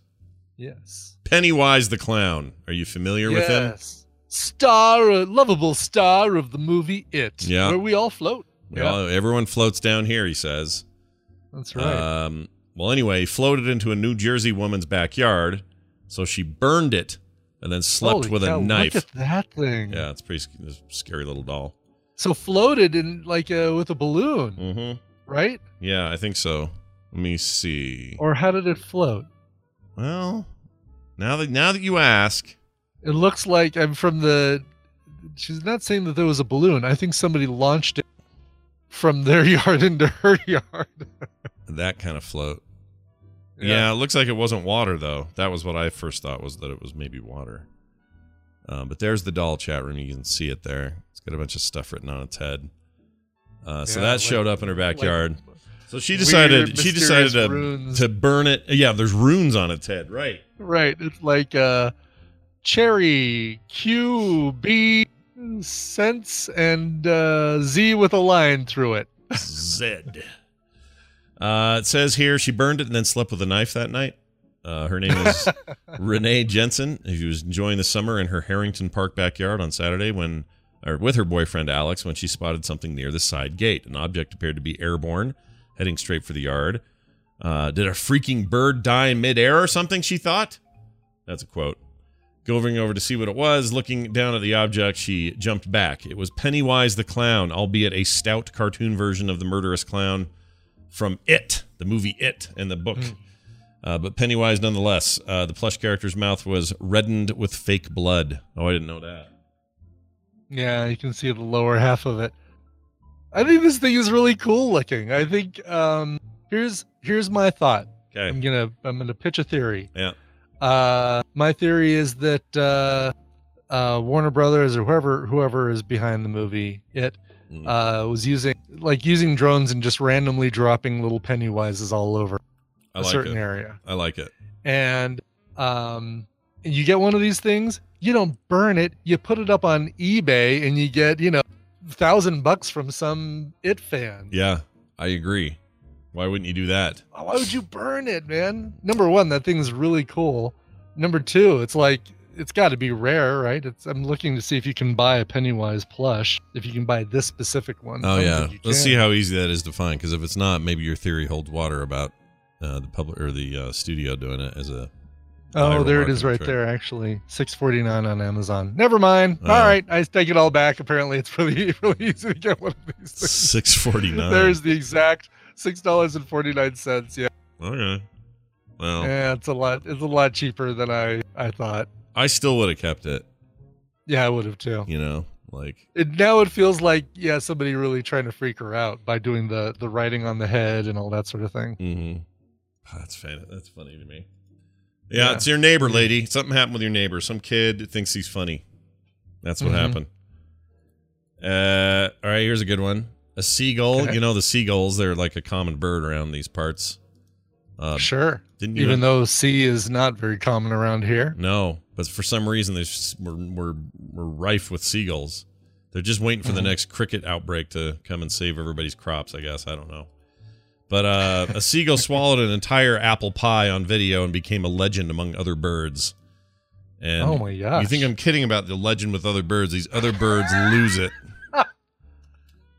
Yes.
Pennywise the clown. Are you familiar with him?
Yes. Star, a lovable star of the movie It.
Yeah.
Where we all float.
We all- everyone floats down here. He says.
That's right.
Um, well, anyway, he floated into a New Jersey woman's backyard, so she burned it and then slept
Holy
with
cow,
a knife.
Look at that thing.
Yeah, it's pretty it's scary little doll.
So floated in like uh, with a balloon,
Mm-hmm.
right?
Yeah, I think so. Let me see.
Or how did it float?
Well, now that now that you ask,
It looks like I'm from the. She's not saying that there was a balloon. I think somebody launched it from their yard into her yard.
that kind of float. Yeah. it looks like it wasn't water though. That was what I first thought was that it was maybe water. Um, but there's the doll chat room. You can see it there. It's got a bunch of stuff written on its head. Uh, so
Yeah,
that
like-
showed up in her
like
backyard. so she decided
weird,
she decided to
runes.
to burn it. Yeah, there's runes on its head. Right.
Right. It's like uh, cherry, Q, B, Sense, and uh, Z with a line through it.
Zed. Uh, it says here she burned it and then slept with a knife that night. Uh, her name is Renee Jensen. She was enjoying the summer in her Harrington Park backyard on Saturday when, or with her boyfriend Alex, when she spotted something near the side gate. An object appeared to be airborne heading straight for the yard. Uh, did a freaking bird die in midair or something? She thought. That's a quote. Going over to see what it was, looking down at the object, she jumped back. It was Pennywise the Clown, albeit a stout cartoon version of the murderous clown from It, the movie It, and the book. Uh, but Pennywise nonetheless. Uh, the plush character's mouth was reddened with fake blood. Oh, I didn't know that.
Yeah, you can see the lower half of it. I think this thing is really cool looking. I think um here's here's my thought.
Okay.
I'm gonna I'm gonna pitch a theory.
Yeah.
Uh my theory is that uh uh Warner Brothers or whoever whoever is behind the movie it
Mm.
uh was using like using drones and just randomly dropping little pennywises all over
I
a
like
certain
it.
area.
I like it.
And um you get one of these things, you don't burn it, you put it up on eBay and you get, you know, thousand bucks from some it fan.
Yeah, I agree. Why wouldn't you do that?
Why would you burn it, man? Number one, that thing's really cool. Number two, it's like it's got to be rare, right? It's I'm looking to see if you can buy a Pennywise plush. If you can buy this specific one.
Oh yeah, let's see how easy that is to find. Because if it's not, maybe your theory holds water about uh, the public or the uh, studio doing it as a.
Oh, there it is, right
trick.
there. Actually, six forty nine on Amazon. Never mind.
Oh.
All right, I take it all back. Apparently, it's really really easy to get one of these.
Six forty nine.
There's the exact six dollars and forty nine cents. Yeah,
okay. Well,
yeah, it's a lot. It's a lot cheaper than I I thought.
I still would have kept it.
Yeah, I would have too.
You know, like
It, now it feels like yeah, somebody really trying to freak her out by doing the the writing on the head and all that sort of thing.
Mm-hmm. that's fan. That's funny to me. Yeah,
Yeah.
it's your neighbor, lady. Something happened with your neighbor. Some kid thinks he's funny. That's what
Mhm.
happened. Uh, all right, here's a good one. A seagull.
Okay.
You know the seagulls. They're like a common bird around these parts. Uh,
sure.
Didn't?
Even though sea is not very common around here.
no, but for some reason they we're, we're we're rife with seagulls. They're just waiting for the
Mhm.
next cricket outbreak to come and save everybody's crops. I guess I don't know. But uh, a seagull swallowed an entire apple pie on video and became a legend among other birds. And
oh my gosh.
you think I'm kidding about the legend with other birds? These other birds lose it.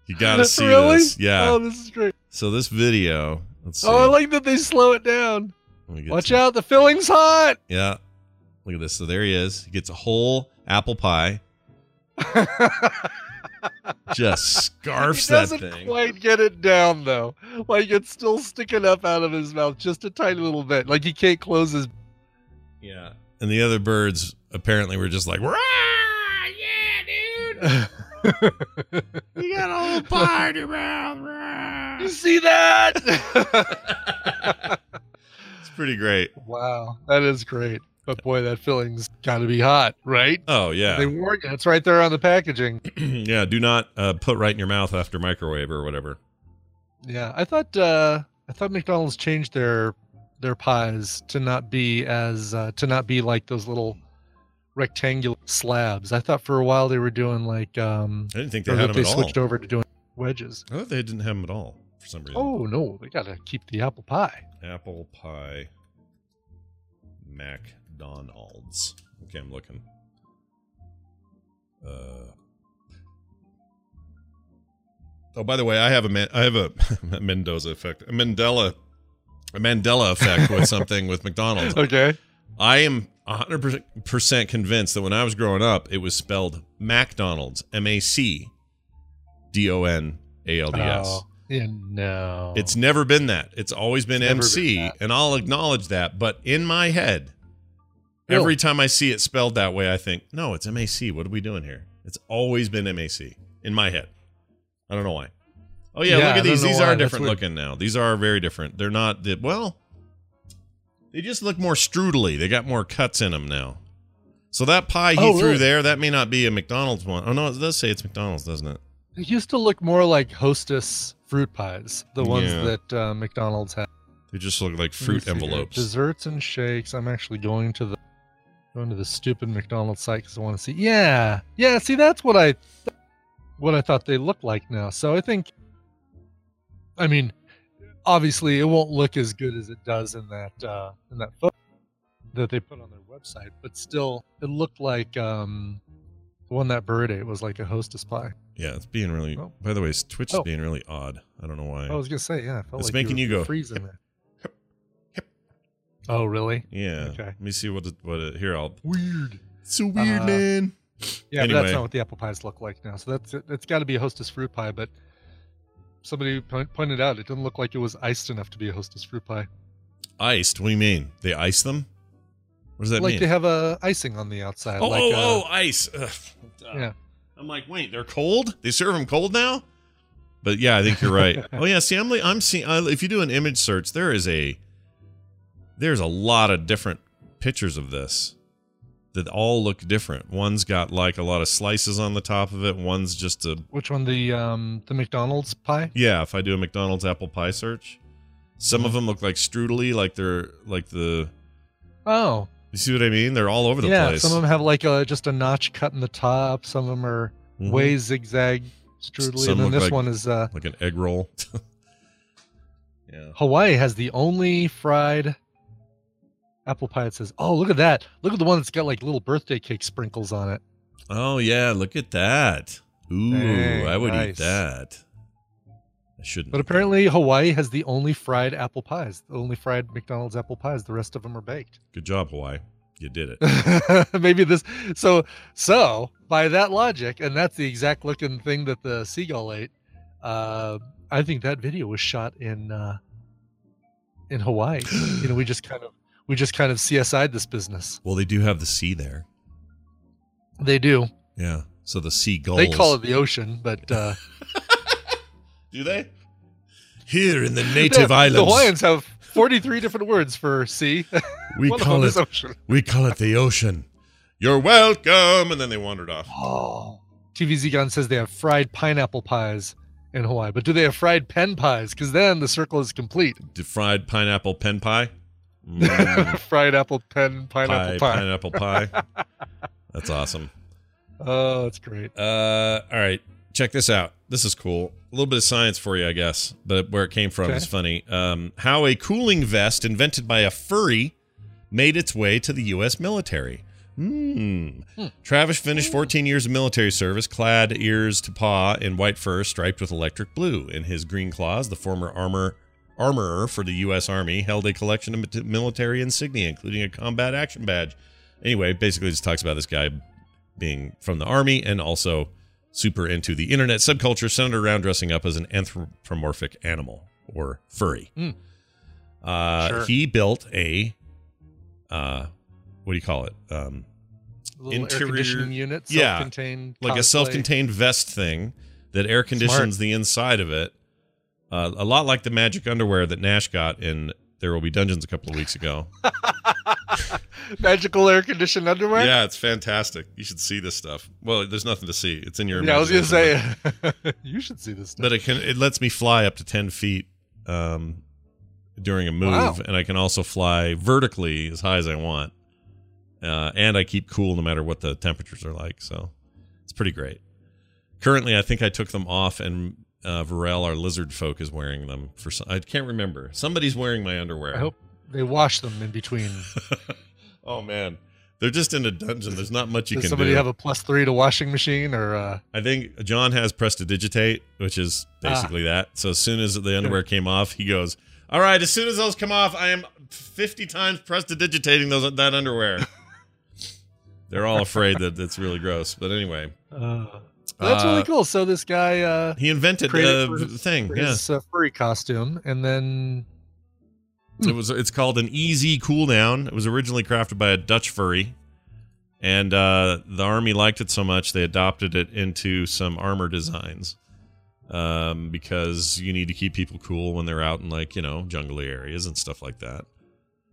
You got to see
really?
this. Yeah.
Oh, this is great.
So this video. Let's see.
Oh, I like that they slow it down.
Let me get
Watch out, the filling's hot.
Yeah. Look at this. So there he is. He gets a whole apple pie. Just scarfs
he
that
doesn't
thing.
quite get it down though. Like it's still sticking up out of his mouth just a tiny little bit. Like he can't close his.
Yeah. And the other birds apparently were just like, "Rah! yeah, dude. You got a whole pie in your mouth.
you see that?
It's pretty great.
wow, that is great. But boy, that filling's got to be hot, right?
Oh yeah.
They warn you. It's right there on the packaging.
yeah, do not uh, put right in your mouth after microwave or whatever.
Yeah, I thought uh I thought McDonald's changed their their pies to not be as uh, to not be like those little rectangular slabs. I thought for a while they were doing like um
I didn't think they had them
they
at all.
switched over to doing wedges.
I thought they didn't have them at all for some reason.
Oh no, they gotta keep the apple pie.
Apple pie McDonald's. Okay, I'm looking. Uh Oh, by the way, I have a Man- I have a Mendoza effect, a Mandela, a Mandela effect with something with McDonald's.
Okay.
I am 100% convinced that when I was growing up, it was spelled McDonald's, M A C D O N A L D S.
Oh, yeah, no.
It's never been that. It's always been MC, and I'll acknowledge that. But in my head, every time I see it spelled that way, I think, no, it's MAC. What are we doing here? It's always been MAC in my head. I don't know why. Oh yeah,
Yeah,
look at these. These
why.
are
That's
different
weird.
looking now. These are very different. They're not the well. They just look more strudely. They got more cuts in them now. So that pie he
Oh,
threw
really?
there, that may not be a McDonald's one. Oh no, it does say it's McDonald's, doesn't it?
They used to look more like Hostess fruit pies, the ones
Yeah.
that uh, McDonald's had.
They just look like fruit
see here.
envelopes.
Desserts and shakes. I'm actually going to the going to the stupid McDonald's site because I want to see. Yeah, yeah. See, that's what I what I thought they looked like now. So I think, I mean, obviously it won't look as good as it does in that uh, in that photo that they put on their website, but still, it looked like um, The one that bird ate was like a hostess pie.
Yeah, it's being really.
Oh.
By the way, Twitch is
Oh.
being really odd. I don't know why.
I was gonna say, yeah,
It's
like
making you
were
go,
freezing there.
hip, hip.
Oh, really?
yeah.
Okay.
Let me see what it, what it, here. I'll.
Weird.
It's so weird,
Uh,
man.
Yeah, but that's not what the apple pies look like now. So that's it's got to be a hostess fruit pie. But somebody po- pointed out it didn't look like it was iced enough to be a hostess fruit pie.
Iced. What do you mean? They ice them? What does that
like
mean?
Like they have a icing on the outside.
oh,
like
oh,
uh,
oh, ice. Ugh.
yeah.
I'm like, wait, they're cold? They serve them cold now? But yeah, I think you're right. oh yeah, see, I'm I'm seeing. If you do an image search, there is a there's a lot of different pictures of this that all look different. One's got like a lot of slices on the top of it. One's just a
Which one? The um the McDonald's pie?
yeah. If I do a McDonald's apple pie search, some
Mm-hmm.
of them look like strudely, like they're like the.
Oh,
You see what I mean? They're all over the
yeah.
place.
Some of them have like a just a notch cut in the top. Some of them are
Mhm.
way zigzag strudely,
Some
and then this
like-
one is uh
like an egg roll. yeah.
Hawaii has the only fried apple pie. It says, "Oh, look at that! Look at the one that's got like little birthday cake sprinkles on it."
Oh yeah, look at that. Ooh,
Dang,
I would eat that. I shouldn't.
But apparently, Hawaii has the only fried apple pies. The only fried McDonald's apple pies. The rest of them are baked.
Good job, Hawaii. You did it.
Maybe this. So, so by that logic, and that's the exact looking thing that the seagull ate. Uh, I think that video was shot in uh, in Hawaii. you know, we just kind of we just kind of CSI'd this business.
well, they do have the sea there.
They do.
Yeah. So the sea gulls.
They call it the ocean, but uh,
Do they? Here in the native
the,
islands,
the Hawaiians have forty three different words for sea.
we call it
ocean.
we call it the ocean. You're welcome, and then they wandered off.
Oh. TVZ Gun says they have fried pineapple pies in Hawaii, but do they have fried pen pies? Because then the circle is complete.
The fried pineapple pen pie. Mm,
fried apple pen pineapple
pie,
pie.
Pineapple pie. That's awesome.
Oh, that's great.
Uh, all right, check this out. This is cool. A little bit of science for you, I guess, but where it came from
Okay.
is funny. Um, how a cooling vest invented by a furry made its way to the U.S. military. Hmm. Travis finished 14 years of military service, clad ears to paw in white fur striped with electric blue. In his green claws, the former armor armorer for the U.S. Army held a collection of military insignia, including a combat action badge. Anyway, basically, just talks about this guy being from the army and also super into the internet subculture centered around dressing up as an anthropomorphic animal or furry.
Hmm.
Uh,
Sure.
He built a, uh, what do you call it? Um,
little
Interior-
air conditioning unit,
yeah,
self-contained,
like a self-contained vest thing that air conditions the inside of it. Uh, a lot like the magic underwear that Nash got in There Will Be Dungeons a couple of weeks ago.
magical air conditioned underwear.
yeah, it's fantastic. You should see this stuff. Well, there's nothing to see. It's in your.
Yeah, I was gonna say you should see this. Stuff.
but it can. It lets me fly up to ten feet um, during a move,
Wow.
and I can also fly vertically as high as I want. Uh, and I keep cool no matter what the temperatures are like. So it's pretty great. Currently, I think I took them off, and uh, Varel, our lizard folk, is wearing them for. Some, I can't remember. Somebody's wearing my underwear.
I hope they wash them in between.
oh man, they're just in a dungeon. There's not much you can do.
Does
can
somebody
do.
have a plus three to washing machine or? uh
I think John has prestidigitate, which is
Ah.
basically that. So as soon as the underwear came off, he goes, "All right, as soon as those come off, I am 50 times prestidigitating those that underwear." They're all afraid that it's really gross, but anyway,
uh, that's
Uh,
really cool. So this guy uh,
he invented
the
thing. Yeah,
his uh, furry costume, and then
it was. It's called an easy cool down. It was originally crafted by a Dutch furry, and uh, the army liked it so much they adopted it into some armor designs. Um, because you need to keep people cool when they're out in like you know jungly areas and stuff like that.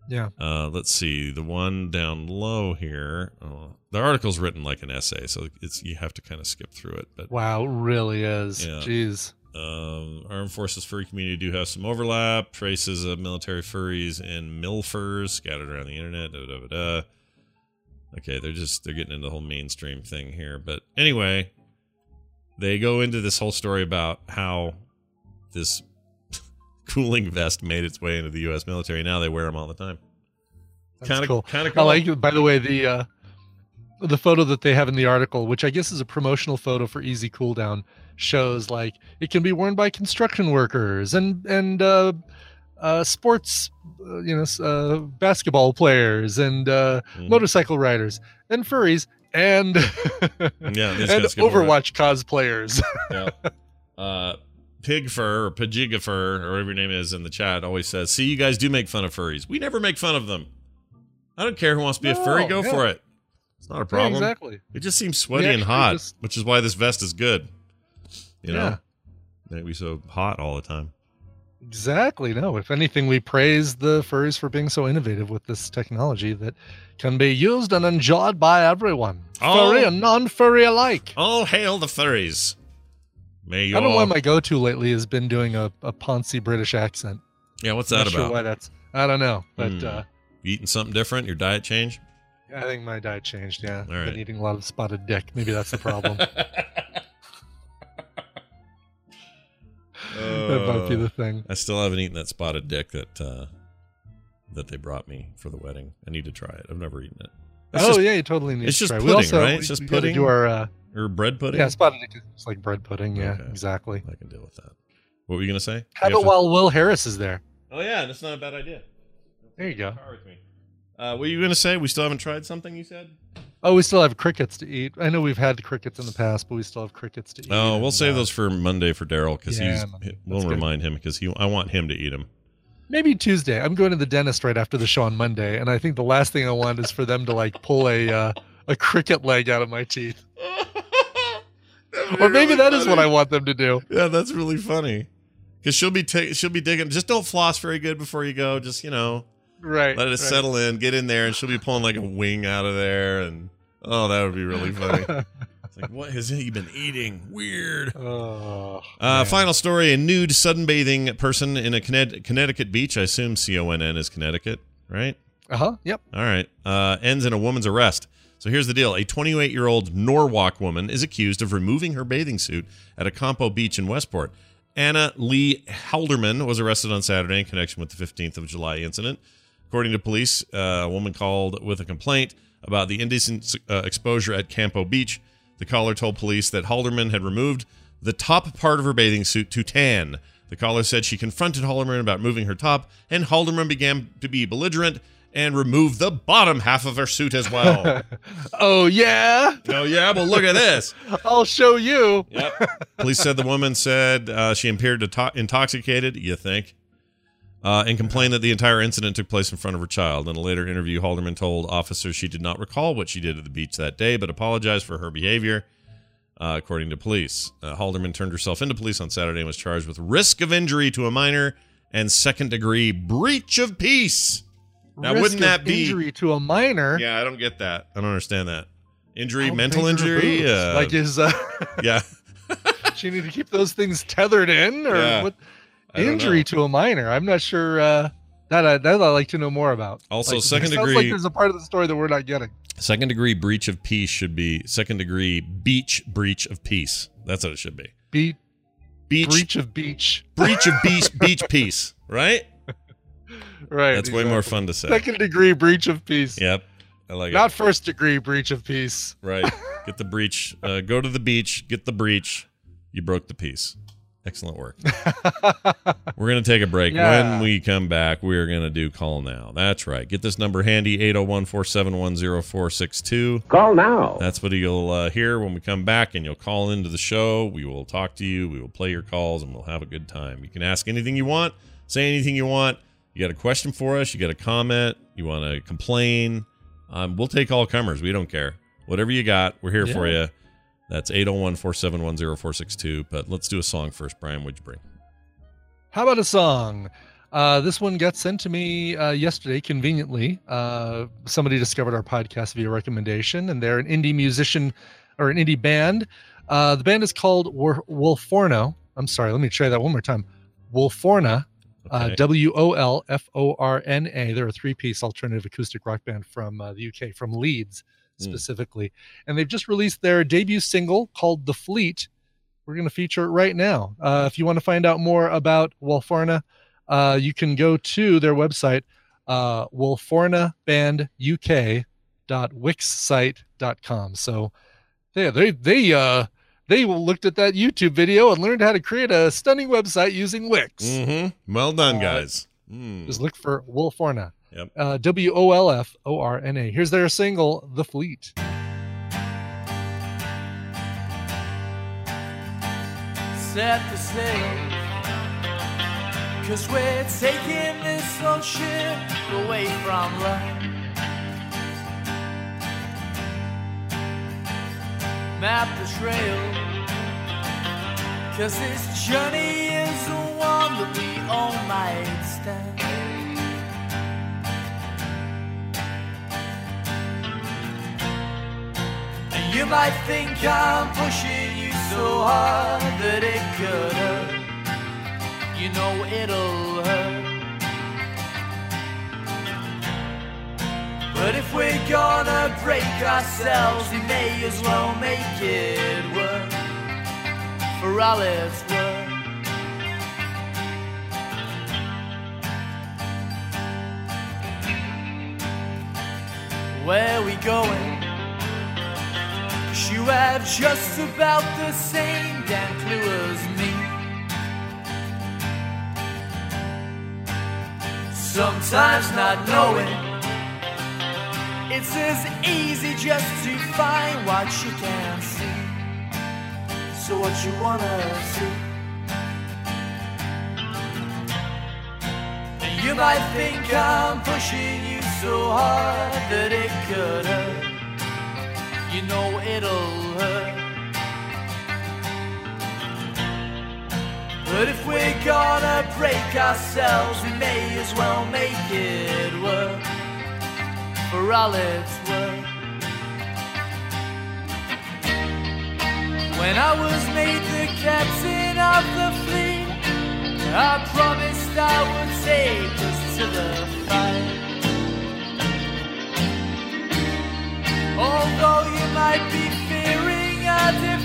Yeah,
Uh, let's see the one down low here. Oh, the article's written like an essay, so it's you have to kind of skip through it. But
wow, it really is.
Yeah.
Jeez.
um, armed forces furry community do have some overlap. Traces of military furries and milfurs scattered around the internet. Da, da, da, da. Okay, they're just they're getting into the whole mainstream thing here. But anyway, they go into this whole story about how this cooling vest made its way into the U.S. military. Now they wear them all the time. Kind of
cool.
kind of
I like it. By the way, the uh, the photo that they have in the article, which I guess is a promotional photo for Easy Cool Down, shows like it can be worn by construction workers and and uh, uh, sports, uh, you know, uh, basketball players and uh,
Mhm.
motorcycle riders and furries and
Yeah,
and. Overwatch cosplayers.
yeah. Pig Fur or Pajiga Fur or whatever your name is in the chat always says, "See, you guys do make fun of furries. We never make fun of them. I don't care who wants to be a furry. Go
yeah.
for it. It's not a
Yeah,
problem.
exactly.
It just seems sweaty and hot,
just-
which is why this vest is good. You know,
Yeah.
make me so hot all the time.
Exactly. No, if anything, we praise the furries for being so innovative with this technology that can be used and enjoyed by everyone,
Oh.
furry and non-furry alike.
All hail the furries. May
I don't know why my go-to lately has been doing a, a poncy British accent.
yeah. What's that
sure
about?
why that's. I don't know, but
Hmm.
uh,
eating something different? Your diet change?
I think my diet changed. Yeah,
All right.
been eating a lot of spotted dick. Maybe that's the problem. that might be
Uh,
the thing.
I still haven't eaten that spotted dick that uh, that they brought me for the wedding. I need to try it. I've never eaten it. It's
oh
just,
yeah, you totally need.
it's
to
just
try.
pudding,
we also,
right? It's just pudding?
Do our uh,
or bread pudding.
yeah, spotted dick is like bread pudding. Yeah,
Okay.
exactly.
I can deal with that. What were you gonna say?
Have
You
it
to-
while Will Harris is there.
Oh yeah, that's not a bad idea.
There you go.
Car with me. Uh, what were you gonna say? We still haven't tried something. You said.
Oh, we still have crickets to eat. I know we've had crickets in the past, but we still have crickets to eat.
Oh, we'll
and,
save
uh,
those for Monday for Daryl because
Yeah,
he's.
Monday.
We'll
That's good.
remind him because he. I want him to eat them.
Maybe Tuesday. I'm going to the dentist right after the show on Monday, and I think the last thing I want is for them to like pull a uh, a cricket leg out of my teeth. Or maybe that is what I want them to do.
Yeah, that's really funny. Because she'll be ta- she'll be digging. Just don't floss very good before you go. Just you know,
Right.
let it
right.
settle in. Get in there, and she'll be pulling like a wing out of there. And oh, that would be really funny. it's like, what has he been eating? Weird.
oh,
Uh, final story: A nude sunbathing person in a Connecticut beach. I assume C O N N is Connecticut, right?
Uh-huh. Yep.
All right. Uh, ends in a woman's arrest. So here's the deal: a 28 year old Norwalk woman is accused of removing her bathing suit at a Compo beach in Westport. Anna Lee Halderman was arrested on Saturday in connection with the 15th of July incident. According to police, uh, a woman called with a complaint about the indecent uh, exposure at Compo Beach. The caller told police that Halderman had removed the top part of her bathing suit to tan. The caller said she confronted Halderman about moving her top, and Halderman began to be belligerent and remove the bottom half of her suit as well.
Oh yeah.
oh, yeah, well, look at this.
I'll show you.
Yep. Police said the woman said uh, she appeared to to- intoxicated, you think, uh, and complained that the entire incident took place in front of her child. In a later interview, Halderman told officers she did not recall what she did at the beach that day, but apologized for her behavior. Uh, according to police, uh, Halderman turned herself into police on Saturday and was charged with risk of injury to a minor and second degree breach of peace. Now, wouldn't that be-
injury to a minor?
Yeah, I don't get that. I don't understand that. Injury, mental
big are her
injury. Uh,
like is uh,
yeah.
she need to keep those things tethered in, or
Yeah.
what? Injury
know.
to a minor. I'm not sure. Uh, that I, that I'd like to know more about.
Also,
Like,
second degree-
Like there's a part of the story that we're not getting.
Second degree breach of peace should be second degree beach breach of peace. That's what it should be.
Be-
Beach
breach of beach.
breach of beach beach peace. Right?
Right.
That's way more fun to say.
Second degree breach of peace.
Yep. I like it.
Not first degree breach of peace.
Right. Get the breach. Uh, go to the beach. Get the breach. You broke the peace. Excellent work. We're going to take a break.
Yeah.
When we come back, we're going to do call now. That's right. Get this number handy 801 471 0462.
Call now.
That's what you'll uh, hear when we come back, and you'll call into the show. We will talk to you. We will play your calls, and we'll have a good time. You can ask anything you want, say anything you want. You got a question for us? You got a comment? You want to complain? Um, we'll take all comers. We don't care. Whatever you got, we're here for you. That's 801 471 0462. But let's do a song first. Brian, what'd you bring?
How about a song? Uh, this one got sent to me uh, yesterday, conveniently. Uh, somebody discovered our podcast via recommendation, and they're an indie musician or an indie band. Uh, the band is called Wolforno. I'm sorry, let me try that one more time. Wolforna, uh, W O L F O R N A. They're a three piece alternative acoustic rock band from uh, the UK, from Leeds
Mm.
specifically. And they've just released their debut single called The Fleet. We're going to feature it right now. Uh, if you want to find out more about Wolforna, uh, you can go to their website, uh, wolfornabanduk.com. www.wixsite.com. So yeah, they they uh they looked at that YouTube video and learned how to create a stunning website using Wix.
Mm-hmm. Well done,
Uh,
guys. Mm.
Just look for Wolforna.
Yep.
Uh, w O L F O R N A. Here's their single, "The Fleet."
set the sail. Cause we're taking this old ship away from land. Map the trail. Cause this journey is the one that we all might stand. And you might think I'm pushing you so hard that it could hurt. You know it'll hurt. But if we're gonna break ourselves, we may as well make it work. For all it's worth. Where we going? Cause you have just about the same damn clue as me. Sometimes not knowing, it's as easy just to find what you can't see. So, what you wanna see? And you might think I'm pushing you so hard that it could hurt you know it'll hurt. But if we're gonna break ourselves, we may as well make it work for all it's worth. When I was made the captain of the fleet, I promised I would take us to the fight. Although you might be fearing a defeat,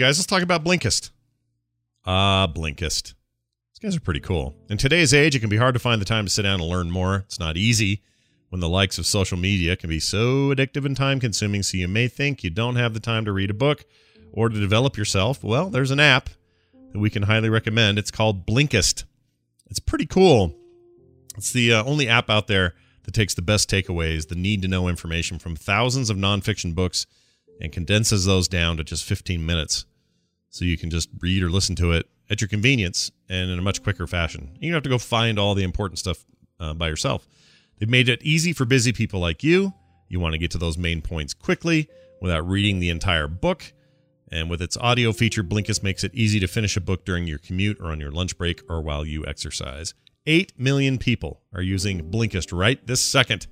guys, let's talk about Blinkist. Ah, Blinkist. These guys are pretty cool. In today's age, it can be hard to find the time to sit down and learn more. It's not easy when the likes of social media can be so addictive and time consuming, so you may think you don't have the time to read a book or to develop yourself. Well, there's an app that we can highly recommend. It's called Blinkist. It's pretty cool. It's the uh, only app out there that takes the best takeaways, the need to know information from thousands of nonfiction books and condenses those down to just 15 minutes so you can just read or listen to it at your convenience and in a much quicker fashion. You don't have to go find all the important stuff uh, by yourself. They've made it easy for busy people like you. You want to get to those main points quickly without reading the entire book. And with its audio feature, Blinkist makes it easy to finish a book during your commute or on your lunch break or while you exercise. 8 million people are using Blinkist right this second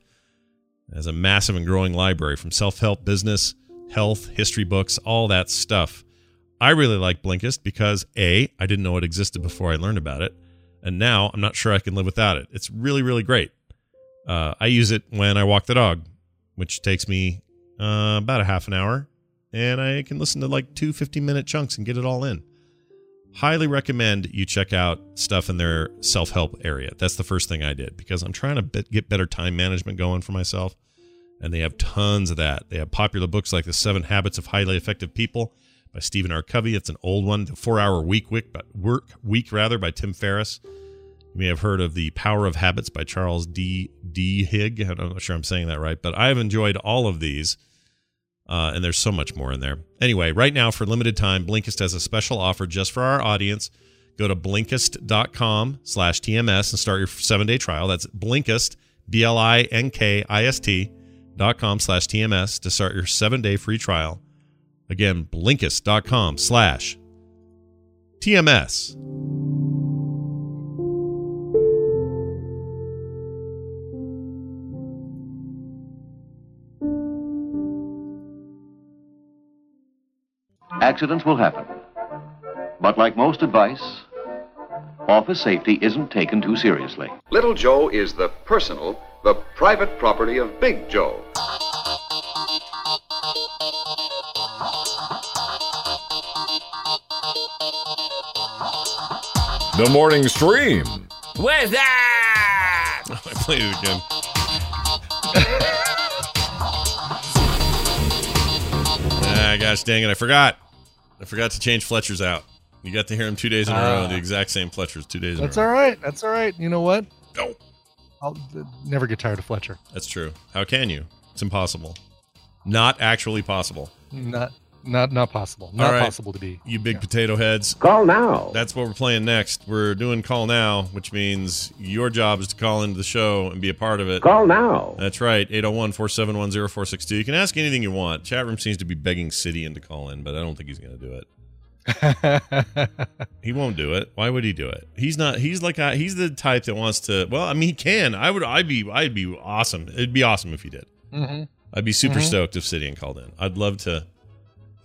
as a massive and growing library from self help, business, health, history books, all that stuff. I really like Blinkist because A, I didn't know it existed before I learned about it. And now I'm not sure I can live without it. It's really, really great. Uh, I use it when I walk the dog, which takes me uh, about a half an hour. And I can listen to like two 15 minute chunks and get it all in. highly recommend you check out stuff in their self help area. That's the first thing I did because I'm trying to bit- get better time management going for myself. And they have tons of that. They have popular books like The Seven Habits of Highly Effective People by Stephen R. Covey. It's an old one. The Four Hour Week, week, but work Week rather by Tim Ferriss. You may have heard of The Power of Habits by Charles D. D. Higg. I'm not sure I'm saying that right, but I've enjoyed all of these. Uh, and there's so much more in there. Anyway, right now for limited time, Blinkist has a special offer just for our audience. Go to Blinkist.com slash TMS and start your seven-day trial. That's Blinkist, B-L-I-N-K-I-S-T dot com slash TMS to start your seven-day free trial. Again, Blinkist.com slash TMS.
Accidents will happen. But like most advice, office safety isn't taken too seriously.
Little Joe is the personal, the private property of Big Joe.
The morning stream.
Where's that?
I played it again. ah, gosh dang it. I forgot. I forgot to change Fletcher's out. You got to hear him two days in a row.
Ah.
The exact same Fletcher's two days
That's
in a
all
row.
right. That's all right. You know what?
No.
I'll uh, never get tired of Fletcher.
That's true. How can you? It's impossible. Not actually possible.
Not not not possible. Not
right.
possible to be.
You big potato heads.
Call now.
That's what we're playing next. We're doing call now, which means your job is to call into the show and be a part of it.
Call now.
That's right. 801 471 0462. You can ask anything you want. Chat room seems to be begging City in to call in, but I don't think he's going to do it. He won't do it. Why would he do it? He's not. He's like a, he's the type that wants to. Well, I mean, he can. I would. I'd be. I'd be awesome. It'd be awesome if he did.
hmm
I'd be super
Mhm.
stoked if City called in. I'd love to.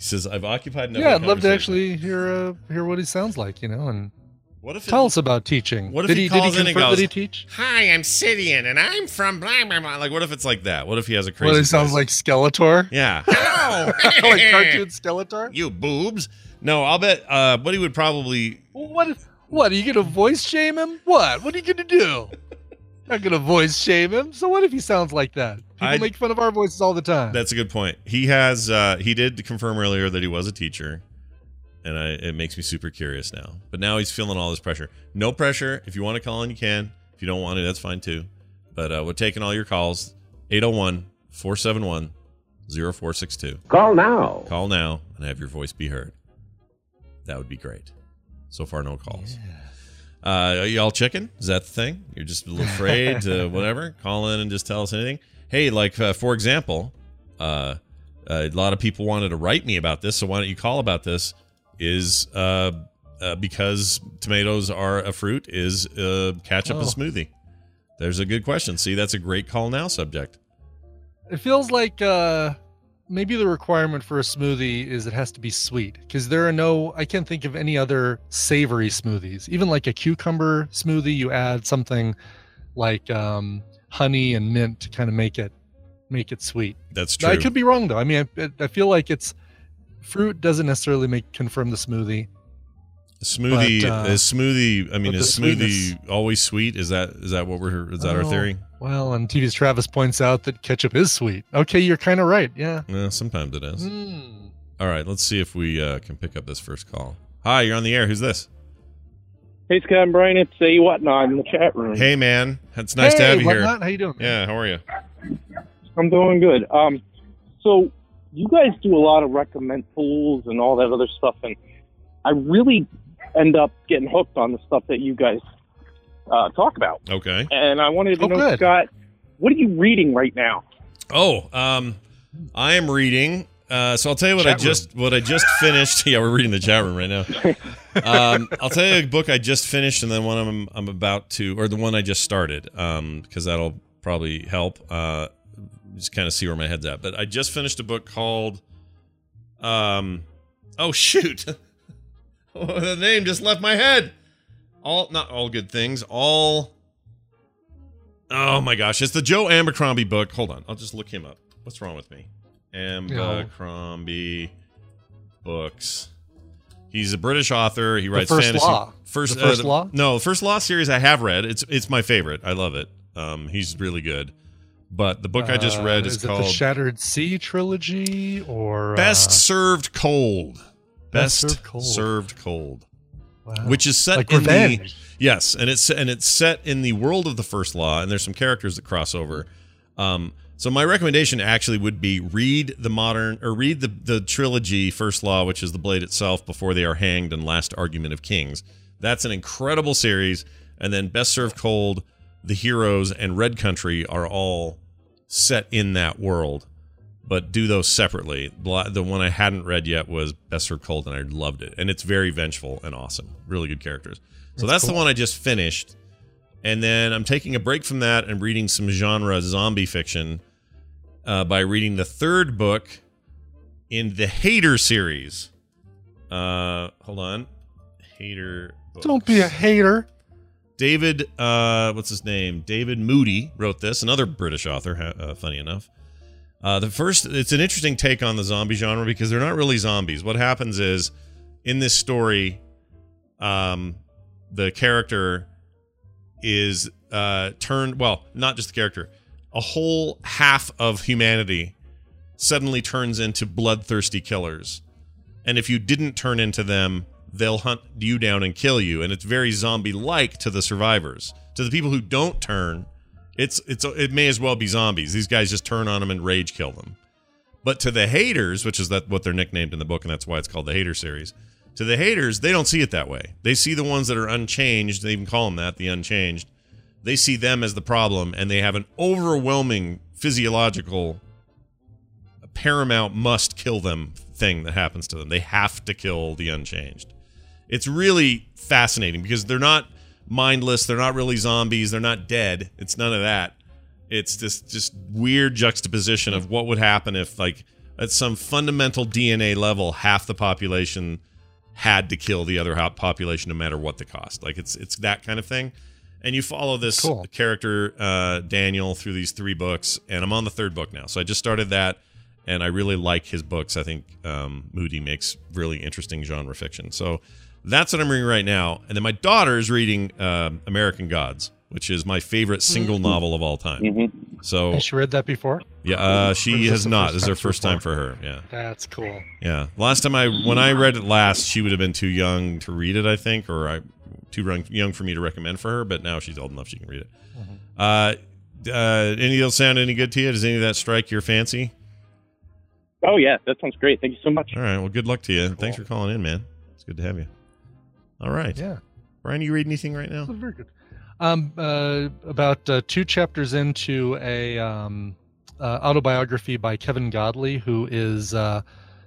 He says, "I've occupied." enough
Yeah, I'd love to actually hear uh, hear what he sounds like. You know, and
What if it-
tell us about teaching.
What if
did
he
he,
calls
did
in
he
and goes,
that he teach?
"Hi, I'm Sidian, and I'm from blah blah blah." Like, what if it's like that? What if he has a crazy?
Well, he sounds like Skeletor.
Yeah. Hello.
like cartoon Skeletor.
You boobs. No, I'll bet. Uh, what he would probably.
What? What are you gonna voice shame him? What? What are you gonna do? Not gonna voice shame him. So what if he sounds like that? People
I'd-
make fun of our voices all the time.
That's a good point. He has. Uh, he did confirm earlier that he was a teacher, and I, it makes me super curious now. But now he's feeling all this pressure. No pressure. If you want to call in, you can. If you don't want to, that's fine too. But uh, we're taking all your calls. 801 471 0462.
Call now.
Call now and have your voice be heard. That would be great. So far, no calls. Uh, are y'all chicken? Is that the thing? You're just a little afraid to whatever? Call in and just tell us anything. Hey, like uh, for example, uh, a lot of people wanted to write me about this, so why don't you call about this? Is uh, uh, because tomatoes are a fruit? Is uh, ketchup
Oh.
a smoothie? There's a good question. See, that's a great call now subject.
It feels like uh, maybe the requirement for a smoothie is it has to be sweet because there are no. I can't think of any other savory smoothies. Even like a cucumber smoothie, you add something like um, honey and mint to kind of make it make it sweet.
That's true.
I could be wrong though. I mean, I, I feel like it's fruit doesn't necessarily make confirm the smoothie.
smoothie
But, uh,
is smoothie. I mean, is smoothie
sweetness-
always sweet? Is that is that what we're is that our
Oh,
theory?
Well, and TV's Travis points out that ketchup is sweet. Okay, you're kind of right. Yeah.
Yeah, sometimes it is.
Mm.
All right, let's see if we uh, can pick up this first call. Hi, you're on the air. Who's this?
Hey, Scott and Brian, it's a whatnot in the chat room.
Hey, man. It's nice to have you
whatnot?
here.
How you doing?
Yeah, how are you?
I'm doing good. Um, so you guys do a lot of recommend tools and all that other stuff, and I really end up getting hooked on the stuff that you guys uh, talk about.
Okay.
And I wanted to
Oh,
know,
good.
Scott, what are you reading right now?
Oh, um, I am reading. Uh, so I'll tell you what I
Chat room.
just what I just finished. Yeah, we're reading the chat room right now. Um, I'll tell you a book I just finished, and then one I'm I'm about to, or the one I just started, um, because that'll probably help. Uh, just kind of see where my head's at. But I just finished a book called, um, oh shoot, oh, the name just left my head. All not all good things. All. Oh my gosh, it's the Joe Abercrombie book. Hold on, I'll just look him up. What's wrong with me? Abercrombie books. He's a British author. He writes
First
fantasy.
Law.
First,
The First
uh,
Law?
No, First Law series I have read. It's it's my favorite. I love it. Um, he's really good. But the book I just
Uh,
read is,
is it
called
the Shattered Sea trilogy or
Best
uh,
Served Cold.
Best
Best,
Served Cold.
Served Cold.
Wow.
Which is set
Like
in
Revenge.
the yes, and it's and it's set in the world of the First Law, and there's some characters that cross over. Um, so my recommendation actually would be read the modern or read the the trilogy First Law, which is the Blade itself, before they are hanged, and Last Argument of Kings. That's an incredible series, and then Best Served Cold, The Heroes, and Red Country are all set in that world but do those separately. The one I hadn't read yet was Best Served Cold, and I loved it. And it's very vengeful and awesome. Really good characters. So that's,
That's
the one I just finished. And then I'm taking a break from that and reading some genre zombie fiction uh, by reading the third book in the Hater series. Uh, hold on. Hater.
Don't be a hater.
David, uh, what's his name? David Moody wrote this. Another British author, uh, funny enough. Uh, the first, it's an interesting take on the zombie genre because they're not really zombies. What happens is, in this story, um, the character is uh, turned. Well, not just the character. A whole half of humanity suddenly turns into bloodthirsty killers, and if you didn't turn into them, they'll hunt you down and kill you. And it's very zombie-like to the survivors. To the people who don't turn, it's it's it may as well be zombies. These guys just turn on them and rage kill them. But to the haters, which is that what they're nicknamed in the book, and that's why it's called the Hater series. To the haters, they don't see it that way. They see the ones that are unchanged. They even call them that, the unchanged. They see them as the problem, and they have an overwhelming physiological, paramount must kill them thing that happens to them. They have to kill the unchanged. It's really fascinating because they're not mindless. They're not really zombies. They're not dead. It's none of that. It's this just weird juxtaposition of what would happen if, like, at some fundamental DNA level, half the population had to kill the other population, no matter what the cost. Like, it's it's that kind of thing. And you follow this
Cool.
character uh, Daniel through these three books, and I'm on the third book now. So I just started that, and I really like his books. I think um, Moody makes really interesting genre fiction. So that's what I'm reading right now. And then my daughter is reading um American Gods, which is my favorite single novel of all time. So
Has she read that before?
yeah, uh, she has not. This is her first
for
time for her. Yeah.
That's cool.
Yeah. Last time I when I read it last, she would have been too young to read it, I think, or I too young, young for me to recommend for her. But now she's old enough she can read it. Uh, uh, any of those sound any good to you? Does any of that strike your fancy?
Oh yeah, that sounds great. Thank you so much.
All right. Well, good luck to you. Thanks for calling in, man. It's good to have you. All right.
Yeah.
Brian, you read anything right now?
Very good. Um, uh, about uh, two chapters into a um, uh, autobiography by Kevin Godley, who is uh,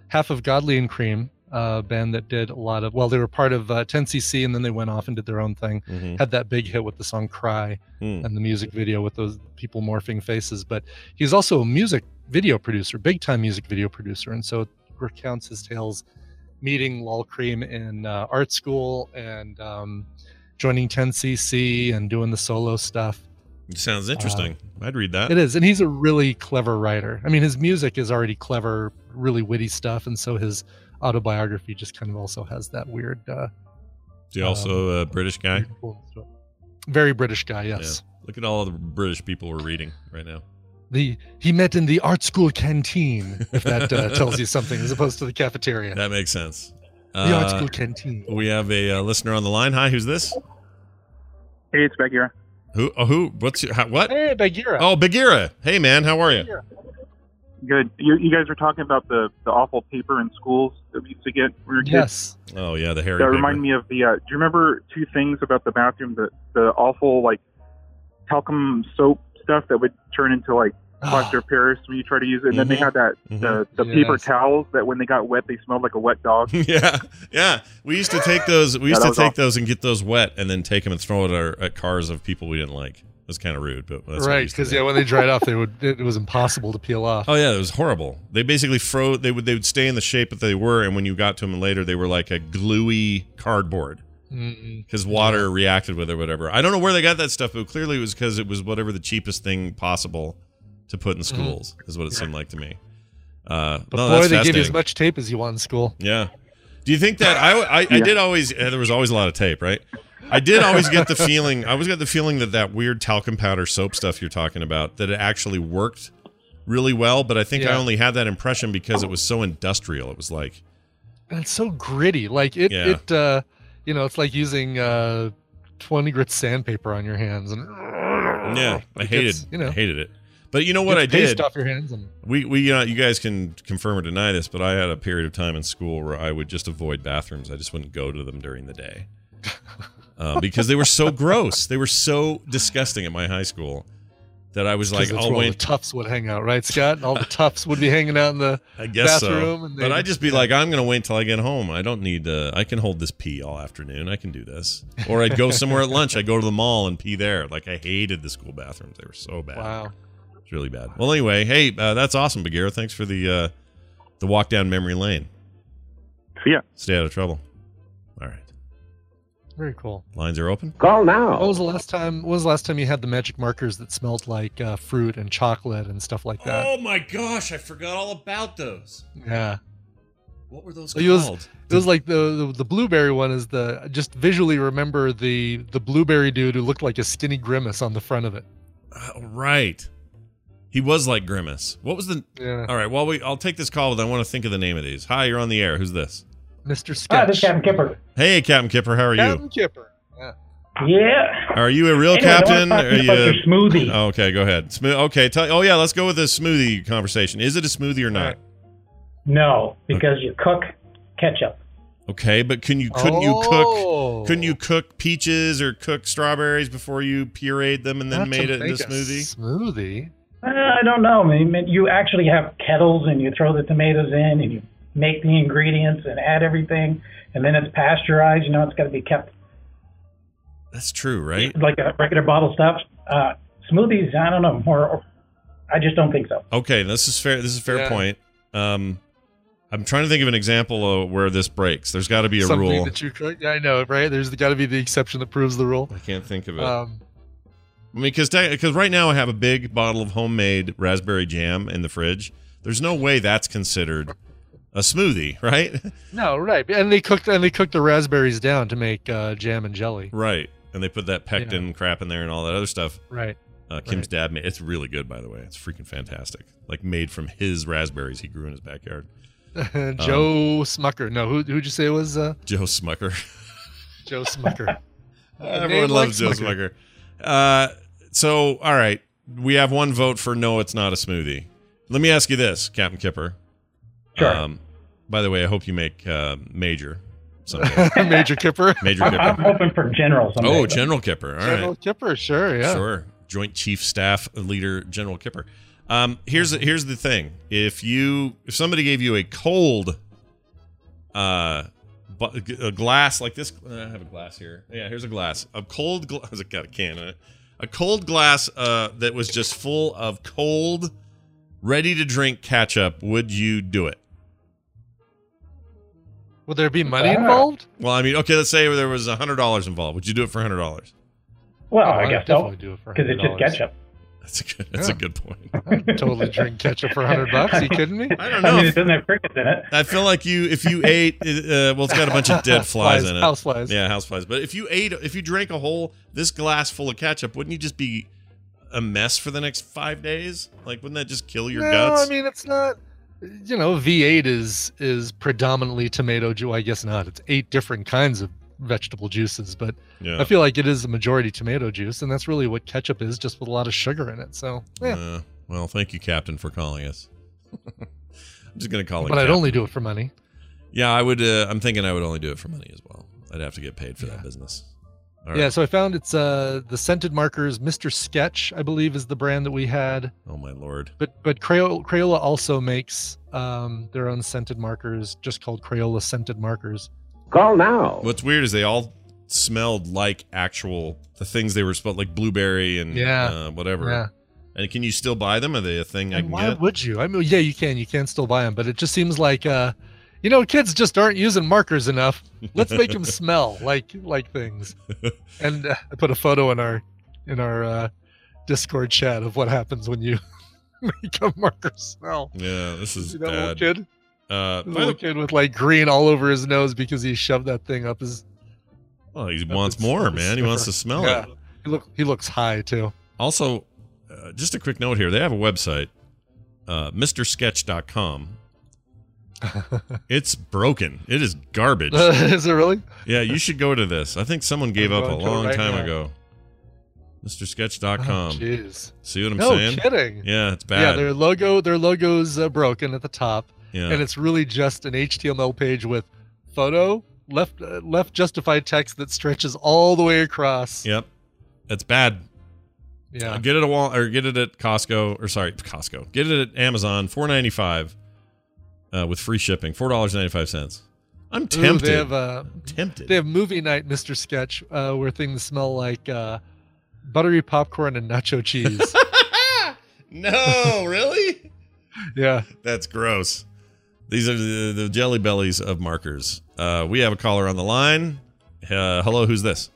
half of Godley and Creme, uh, band that did a lot of. Well, they were part of uh, 10cc, and then they went off and did their own thing.
Mhm.
Had that big hit with the song "Cry"
Hmm.
and the music video with those people morphing faces. But he's also a music video producer, big time music video producer, and so it recounts his tales meeting Lol Creme in uh, art school and um, joining 10cc and doing the solo stuff.
Sounds interesting. I'd read that.
It is, and he's a really clever writer. I mean, his music is already clever, really witty stuff, and so his autobiography just kind of also has that weird, uh,
Is he also a British guy?
very British guy. Yes,
Yeah. Look at all the British people we're reading right now.
the he met in the art school canteen. If that uh, tells you something, as opposed to the cafeteria.
That makes sense.
the art
Uh,
school canteen.
We have a uh, listener on the line. Hi, who's this?
Hey, it's Bagheera.
Who? Oh, who? What's your, how, what?
Hey, Bagheera.
Oh, Bagheera. Hey, man, how are you?
Good. You, you guys were talking about the, the awful paper in schools that we used to get when we were kids.
Yes.
Oh, yeah, the hairy.
That
paper.
reminded me of the. Uh, do you remember two things about the bathroom? The the awful like talcum soap stuff that would turn into like plaster of Paris when you try to use it, and then they
Mhm.
had that the the paper towels that when they got wet they smelled like a wet dog.
yeah, yeah. We used to take those. We used
that
to take
awesome.
those and get those wet, and then take them and throw it at, our, at cars of people we didn't like. It was kind of rude, but that's
right, because yeah, when they dried off, they would it was impossible to peel off.
Oh yeah, it was horrible. They basically froze. They would they would stay in the shape that they were, and when you got to them later, they were like a gluey cardboard because water reacted with it, or whatever. I don't know where they got that stuff, but clearly it was because it was whatever the cheapest thing possible to put in schools. Is what it seemed like to me. Uh,
But
no,
boy, they give you as much tape as you want in school.
Yeah. Do you think that I I, I did always uh, there was always a lot of tape, right? I did always get the feeling I always got the feeling that that weird talcum powder soap stuff you're talking about that it actually worked really well, but I think I only had that impression because it was so industrial. It was like
And it's so gritty. Like it,
Yeah.
it, uh, you know, it's like using uh, 20 grit sandpaper on your hands, and
yeah, I hated
gets, you know,
I hated it. But you know what I did?
off your hands, and
We we uh, you guys can confirm or deny this, but I had a period of time in school where I would just avoid bathrooms. I just wouldn't go to them during the day uh, because they were so gross. They were so disgusting at my high school that I was like,
that's
I'll
where all the
wait.
toughs would hang out, right, Scott? All the toughs would be hanging out in the
I guess
bathroom,
so.
and
But I'd just be like, I'm going to wait until I get home. I don't need to. I can hold this pee all afternoon. I can do this. Or I'd go somewhere at lunch. I'd go to the mall and pee there. Like I hated the school bathrooms. They were so bad.
Wow.
It's really bad. Well, anyway, hey, uh, that's awesome, Bagheera. Thanks for the uh, the walk down memory lane.
See ya.
Stay out of trouble. All right.
Very cool.
Lines are open.
Call
now.
now.
was the last time? When was the last time you had the magic markers that smelled like uh, fruit and chocolate and stuff like that?
Oh my gosh, I forgot all about those.
Yeah.
What were those
It was,
called?
it was like the, the the blueberry one is the just visually remember the the blueberry dude who looked like a skinny grimace on the front of it.
Oh, right. He was like Grimace. What was the?
Yeah.
All right. Well, we I'll take this call, but I want to think of the name of these. Hi, you're on the air. Who's this?
Mr.
Hi,
Sketch.
this is Captain Kipper.
Hey, Captain Kipper. How are
Captain
you?
Captain Kipper. Yeah.
Yeah.
Are you a real
Anyway,
captain?
talk
Are
you about
you?
your smoothie.
Oh, okay, go ahead. Smooth. Okay. Tell, oh yeah, let's go with the smoothie conversation. Is it a smoothie or not?
No, because you cook ketchup.
Okay, but can you couldn't you
Oh.
cook couldn't you cook peaches or cook strawberries before you pureed them and then
Not to
made it into
a
smoothie?
Smoothie.
Uh, I don't know. I mean, you actually have kettles and you throw the tomatoes in and you make the ingredients and add everything, and then it's pasteurized. You know, it's got to be kept
That's true, right?
like a regular bottle stuff. Uh, smoothies, I don't know. Or, or I just don't think so.
Okay, this is fair. This is a fair
Yeah.
point. Um, I'm trying to think of an example of where this breaks. There's got to be a
Something
rule.
that you cook. Yeah, I know, right? There's got to be the exception that proves the rule.
I can't think of it.
Um,
I mean, because because right now I have a big bottle of homemade raspberry jam in the fridge. There's no way that's considered a smoothie, right?
no, right. And they cooked and they cooked the raspberries down to make uh, jam and jelly.
right. And they put that pectin crap in there and all that other stuff.
Right.
Uh, Kim's
Right.
dad made. It's really good, by the way. It's freaking fantastic. Like made from his raspberries he grew in his backyard.
Joe Smucker. No, who who'd you say it was? Uh,
Joe Smucker.
Joe Smucker.
Everyone loves
like
Joe Smucker. Uh, so, all right, we have one vote for no. It's not a smoothie. Let me ask you this, Captain Kipper.
Sure.
Um, by the way, I hope you make uh, major someday.
Major Kipper.
Major
I'm, I'm hoping for general someday.
Oh,
but-
General Kipper. All right.
General Kipper. Sure. Yeah.
Sure. Joint Chief Staff Leader General Kipper. Um, here's the, here's the thing. If you if somebody gave you a cold uh bu- a glass like this I have a glass here. Yeah, here's a glass. A cold glass it got a can in it. A cold glass uh that was just full of cold ready to drink ketchup, would you do it?
Would there be money involved?
Well, I mean, okay, let's say there was a hundred dollars involved. Would you do it for a hundred dollars?
Well,
Oh,
I
I'd
guess so.
definitely it
Because it's just ketchup.
That's a good that's
Yeah.
a good point.
I'd totally drink ketchup for hundred bucks. Are you kidding me?
I don't
I
know.
mean, it doesn't have crickets in it.
I feel like you, if you ate, uh, well, it's got a bunch of dead flies,
Flies,
in it.
house flies.
Yeah, house flies. But if you ate, if you drank a whole this glass full of ketchup, wouldn't you just be a mess for the next five days? Like, wouldn't that just kill your guts?
no,
guts?
I mean it's not. You know, V8 is is predominantly tomato juice. I guess not. It's eight different kinds of vegetable juices, but
yeah.
I feel like it is a majority tomato juice, and that's really what ketchup is, just with a lot of sugar in it. So, yeah.
Uh, well, thank you, Captain, for calling us. I'm just gonna call it.
but I'd only do it for money.
Yeah, I would. Uh, I'm thinking I would only do it for money as well. I'd have to get paid for
Yeah.
that business. All
Yeah, so I found it's uh the scented markers. Mr. Sketch, I believe, is the brand that we had.
Oh my lord.
But but Crayola, Crayola also makes um their own scented markers, just called Crayola scented markers.
Call now.
What's weird is they all smelled like actual the things they were supposed like blueberry and
Yeah.
uh, whatever.
Yeah.
And can you still buy them? Are they a thing I
And
can
why
get?
would you? I mean, yeah, you can. You can still buy them, but it just seems like uh, you know, kids just aren't using markers enough. Let's make them smell like like things. And uh, I put a photo in our in our uh, Discord chat of what happens when you make a marker smell.
Yeah, this is
You know, little kid.
Uh,
little
the,
kid with like green all over his nose because he shoved that thing up his.
well, he wants
his-
more, man. He wants to smell
Yeah.
it.
He look he looks high too.
Also, uh, just a quick note here: they have a website, uh, MrSketch.com. it's broken. It is garbage.
Is it really?
yeah, you should go to this. I think someone gave
I'm
up a
going to it
long
right
time
now.
ago. MrSketch.com.
Oh, Jeez.
See what I'm
no
saying?
kidding.
Yeah, it's bad.
Yeah, their logo their logo's uh, broken at the top,
Yeah.
and it's really just an HTML page with photo left uh, left justified text that stretches all the way across.
Yep. It's bad.
Yeah.
Uh, Get it at Wal or get it at Costco or sorry, Costco. Get it at Amazon, four ninety five, uh, with free shipping, four dollars ninety five cents. I'm
Ooh,
tempted.
they have uh,
tempted.
They have movie night, Mister Sketch, uh, where things smell like uh, buttery popcorn and nacho cheese.
no, really?
yeah.
That's gross. These are the, the jelly bellies of markers. Uh, we have a caller on the line. Uh, hello, who's this?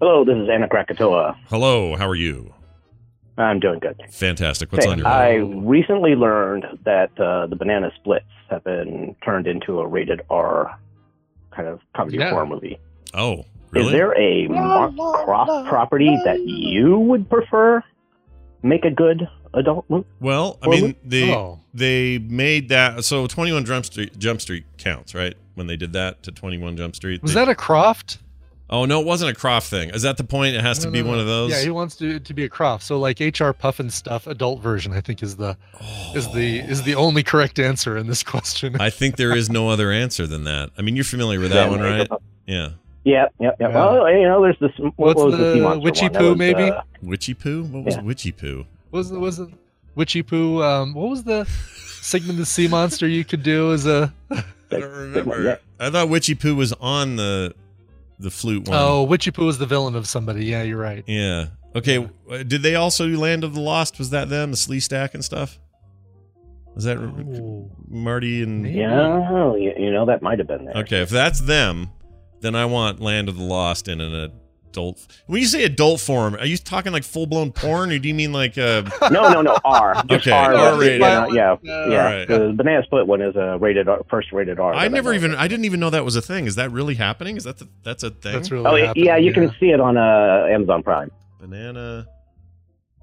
Hello, this is Anna Krakatoa.
Hello, how are you?
I'm doing good.
Fantastic. What's
Hey,
on your mind?
I recently learned that uh, the Banana Splits have been turned into a rated R kind of comedy
Yeah.
horror movie.
Oh, really?
Is there a Marty Krofft property that you would prefer make a good adult movie?
Well, I mean, they
Oh.
they made that so 21 Jump Street Jump Street counts, right? When they did that to 21 Jump Street.
Was
they-
that a Croft?
Oh no, it wasn't a Krofft thing. Is that the point? It has to be
no,
one of those.
Yeah, he wants to to be a Krofft. So like HR Pufnstuf, adult version, I think is the is the is the only correct answer in this question.
I think there is no other answer than that. I mean, you're familiar with that
Yeah,
one, right? Yeah.
Yeah, yeah, yeah.
Yeah.
Well, you know, there's this. What
What's
was the,
the
monster
Witchy Poo,
was,
maybe?
uh,
Witchy poo? What was
Yeah.
witchy poo?
was was it Witchy Poo? Um, what was the Sigmund the Sea Monster you could do as a?
I don't remember. I thought witchy poo was on the the flute one.
Oh, Witchy Poo was the villain of somebody. Yeah, you're right.
Yeah. Okay. uh, Did they also do Land of the Lost? Was that them? The Sleestak and stuff? Was that
Oh.
Marty and?
Yeah, you, you know that might have been there.
Okay, if that's them, then I want Land of the Lost in an adult. When you say adult form, are you talking like full blown porn, or do you mean like uh?
No, no, no. R. Just
Okay,
R.
R
rated,
rated.
Yeah, yeah.
All
yeah.
right.
The Banana Split one is a rated R, first rated R.
I never
know.
even I didn't even know that was a thing. Is that really happening? Is that the, that's a thing?
That's really
Oh,
happening,
yeah, you can see it on uh, Amazon Prime.
banana.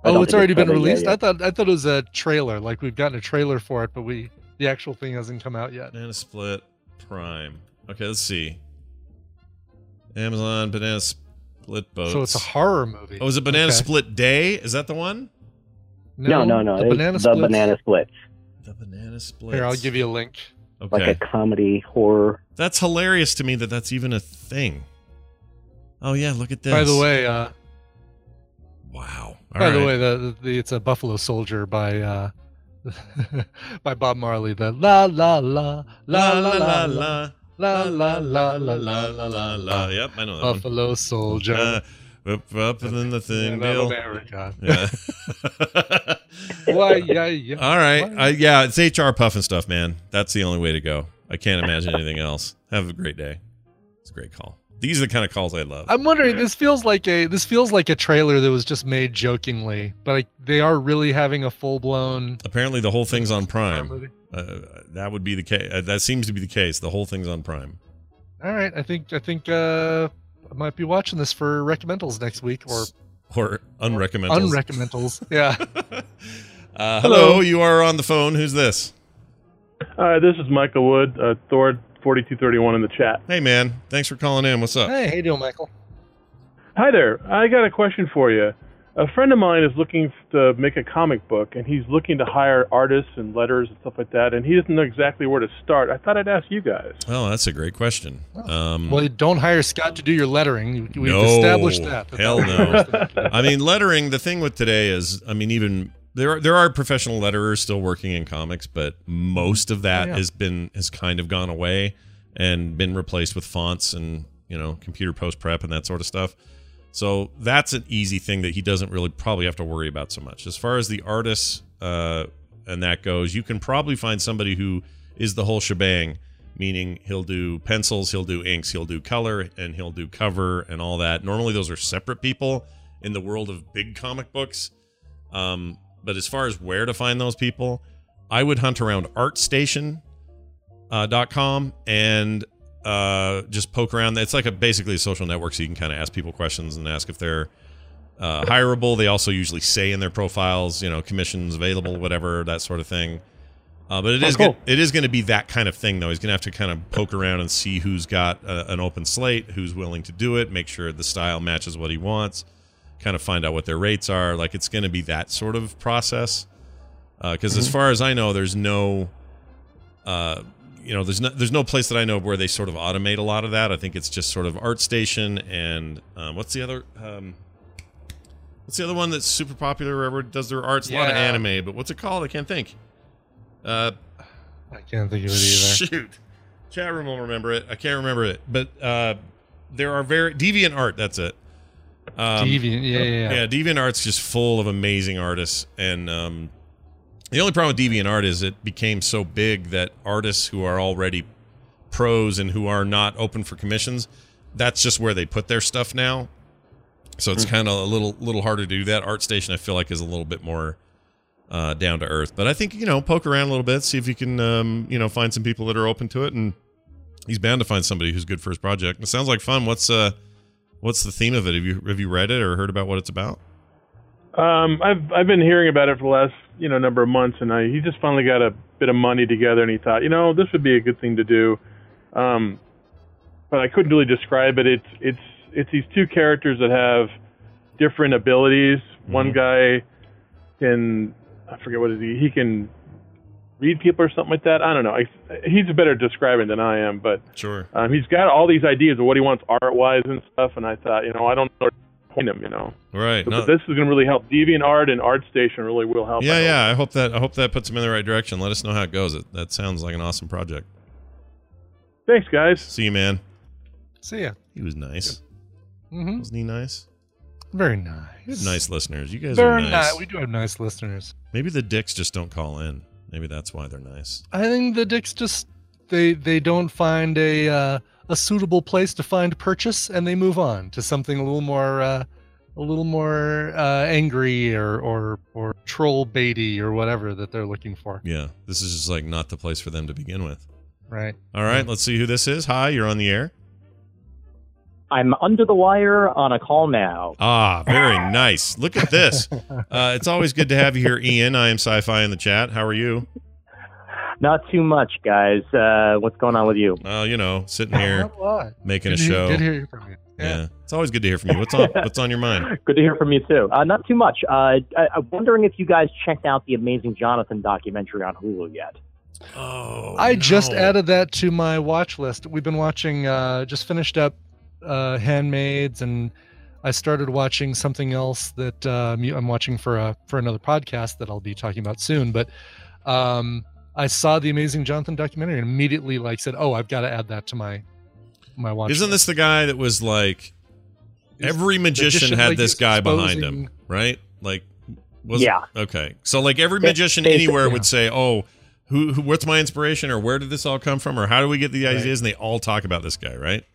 Oh, it's already
it's
been
covered,
released.
yeah.
I thought I thought it was a trailer. Like we've gotten a trailer for it, but we the actual thing hasn't come out yet.
Banana Split Prime. Okay, let's see. Amazon Banana Split boats.
So it's a horror movie.
Oh, is it Banana
okay.
Split Day? Is that the one?
No, no, no.
no.
The,
banana
the banana splits.
The banana splits.
Here, I'll give you a link.
Okay.
Like a comedy horror.
That's hilarious to me that that's even a thing. Oh yeah, look at this.
By the way, uh,
wow. All
by
right.
the way, the, the, it's a Buffalo Soldier by uh, by Bob Marley. The la la la la la la la. la. la la la la la la
la. Yep, I know that one.
Buffalo Soldier.
Uh, up, up and then the thing
Yeah,
deal.
America.
Yeah.
Why, yeah, yeah.
All right. I, yeah, it's HR Pufnstuf, man. That's the only way to go. I can't imagine anything else. Have a great day. It's a great call. These are the kind of calls I love.
I'm wondering. This feels like a this feels like a trailer that was just made jokingly, but like, they are really having a full blown.
Apparently, the whole thing's on. Prime. Uh, that would be the case. Uh, that seems to be the case. The whole thing's on Prime.
All right, I think I think uh, I might be watching this for recommendals next week or
Or unrecommended.
unrecommendals. Yeah.
Uh, hello, you are on the phone. Who's this?
Uh, this is Michael Wood, uh, Thor forty two thirty one in the chat.
Hey, man. Thanks for calling in. What's up?
hey, how you doing, Michael?
Hi there. I got a question for you. A friend of mine is looking to make a comic book, and he's looking to hire artists and letters and stuff like that, and he doesn't know exactly where to start. I thought I'd ask you guys.
Oh, that's a great question. Um,
Well, don't hire Scott to do your lettering. We've
no,
established that. that
Hell
that was the
no.
worst thing to do.
I mean, lettering. The thing with today is, I mean, even there are, there are professional letterers still working in comics, but most of that
Yeah.
has been has kind of gone away and been replaced with fonts and you know computer post prep and that sort of stuff. So that's an easy thing that he doesn't really probably have to worry about so much. As far as the artists uh, and that goes, you can probably find somebody who is the whole shebang. Meaning he'll do pencils, he'll do inks, he'll do color, and he'll do cover and all that. Normally those are separate people in the world of big comic books. Um, but as far as where to find those people, I would hunt around ArtStation uh, com and uh, just poke around. It's like a basically a social network, so you can kind of ask people questions and ask if they're uh, hireable. They also usually say in their profiles, you know, commissions available, whatever that sort of thing. Uh, but it
Oh,
is
cool.
it is going to be that kind of thing, though. He's going to have to kind of poke around and see who's got a, an open slate, who's willing to do it, make sure the style matches what he wants, kind of find out what their rates are. Like it's going to be that sort of process. Uh, Because as far as I know, there's no, uh, you know, there's no there's no place that I know where they sort of automate a lot of that. I think it's just sort of ArtStation and um, what's the other. Um, What's the other one that's super popular wherever it does their arts? A lot of anime, but what's it called? I can't think. Uh,
I can't think of it either.
Shoot. Chat room will remember it. I can't remember it. But uh, there are very Deviant Art, that's it. Um,
Deviant, yeah, yeah, yeah.
Yeah, Deviant Art's just full of amazing artists. And um, the only problem with DeviantArt is it became so big that artists who are already pros and who are not open for commissions, that's just where they put their stuff now. So it's
Hmm.
kind of a little little harder to do that. ArtStation, I feel like, is a little bit more uh, down to earth. But I think you know, poke around a little bit, see if you can um, you know find some people that are open to it, and he's bound to find somebody who's good for his project. It sounds like fun. What's uh, what's the theme of it? Have you have you read it or heard about what it's about?
Um, I've I've been hearing about it for the last you know number of months, and I, he just finally got a bit of money together, and he thought, you know, this would be a good thing to do. Um, but I couldn't really describe it. It's it's it's these two characters that have different abilities. One guy can I forget what is. He can read people or something like that. I don't know. I, he's better at describing than I am, but
Sure.
um, he's got all these ideas of what he wants art wise and stuff. And I thought, you know, I don't know point him. You know.
Right.
But
No,
this is going to really help. Deviant Art and ArtStation really will help.
yeah,
I hope.
yeah. I hope that I hope that puts him in the right direction. Let us know how it goes. It, that sounds like an awesome project.
Thanks, guys.
See you, man.
See ya.
He was nice.
Mm-hmm.
Wasn't he nice?
Very nice.
nice listeners. You guys are
Very
nice.
nice. We do have nice listeners.
Maybe the dicks just don't call in. Maybe that's why they're nice.
I think the dicks just they they don't find a uh, a suitable place to find purchase, and they move on to something a little more uh, a little more uh, angry or or or troll baity or whatever that they're looking for.
Yeah, this is just like not the place for them to begin with.
Right.
All right, let's see who this is. Hi, you're on the air.
I'm under the wire on a call now.
Ah, very nice. Look at this. Uh, it's always good to have you here, Ian. I am Sci-Fi in the chat. How are you?
Not too much, guys. Uh, what's going on with you?
Oh, you know, sitting here
Not a
making a
Good to hear-
show.
good to hear from you.
Yeah. it's always good to hear from you. What's on What's on your mind?
Good to hear from you too. Uh, not too much. Uh, I, I'm wondering if you guys checked out the Amazing Johnathan documentary on Hulu yet.
Oh,
I just added that to my watch list. We've been watching, uh, just finished up uh, Handmaids, and I started watching something else that uh, I'm watching for a for another podcast that I'll be talking about soon. But um, I saw the Amazing Johnathan documentary and immediately like said, "Oh, I've got to add that to my my watch."
Isn't this the guy that was like every magician
magician,
had
like,
this guy behind him, right? Like, was
Yeah.
okay. So like every magician
basically,
anywhere
yeah.
would say, "Oh, who, who? What's my inspiration? Or where did this all come from? Or how do we get the ideas?" And they all talk about this guy, right?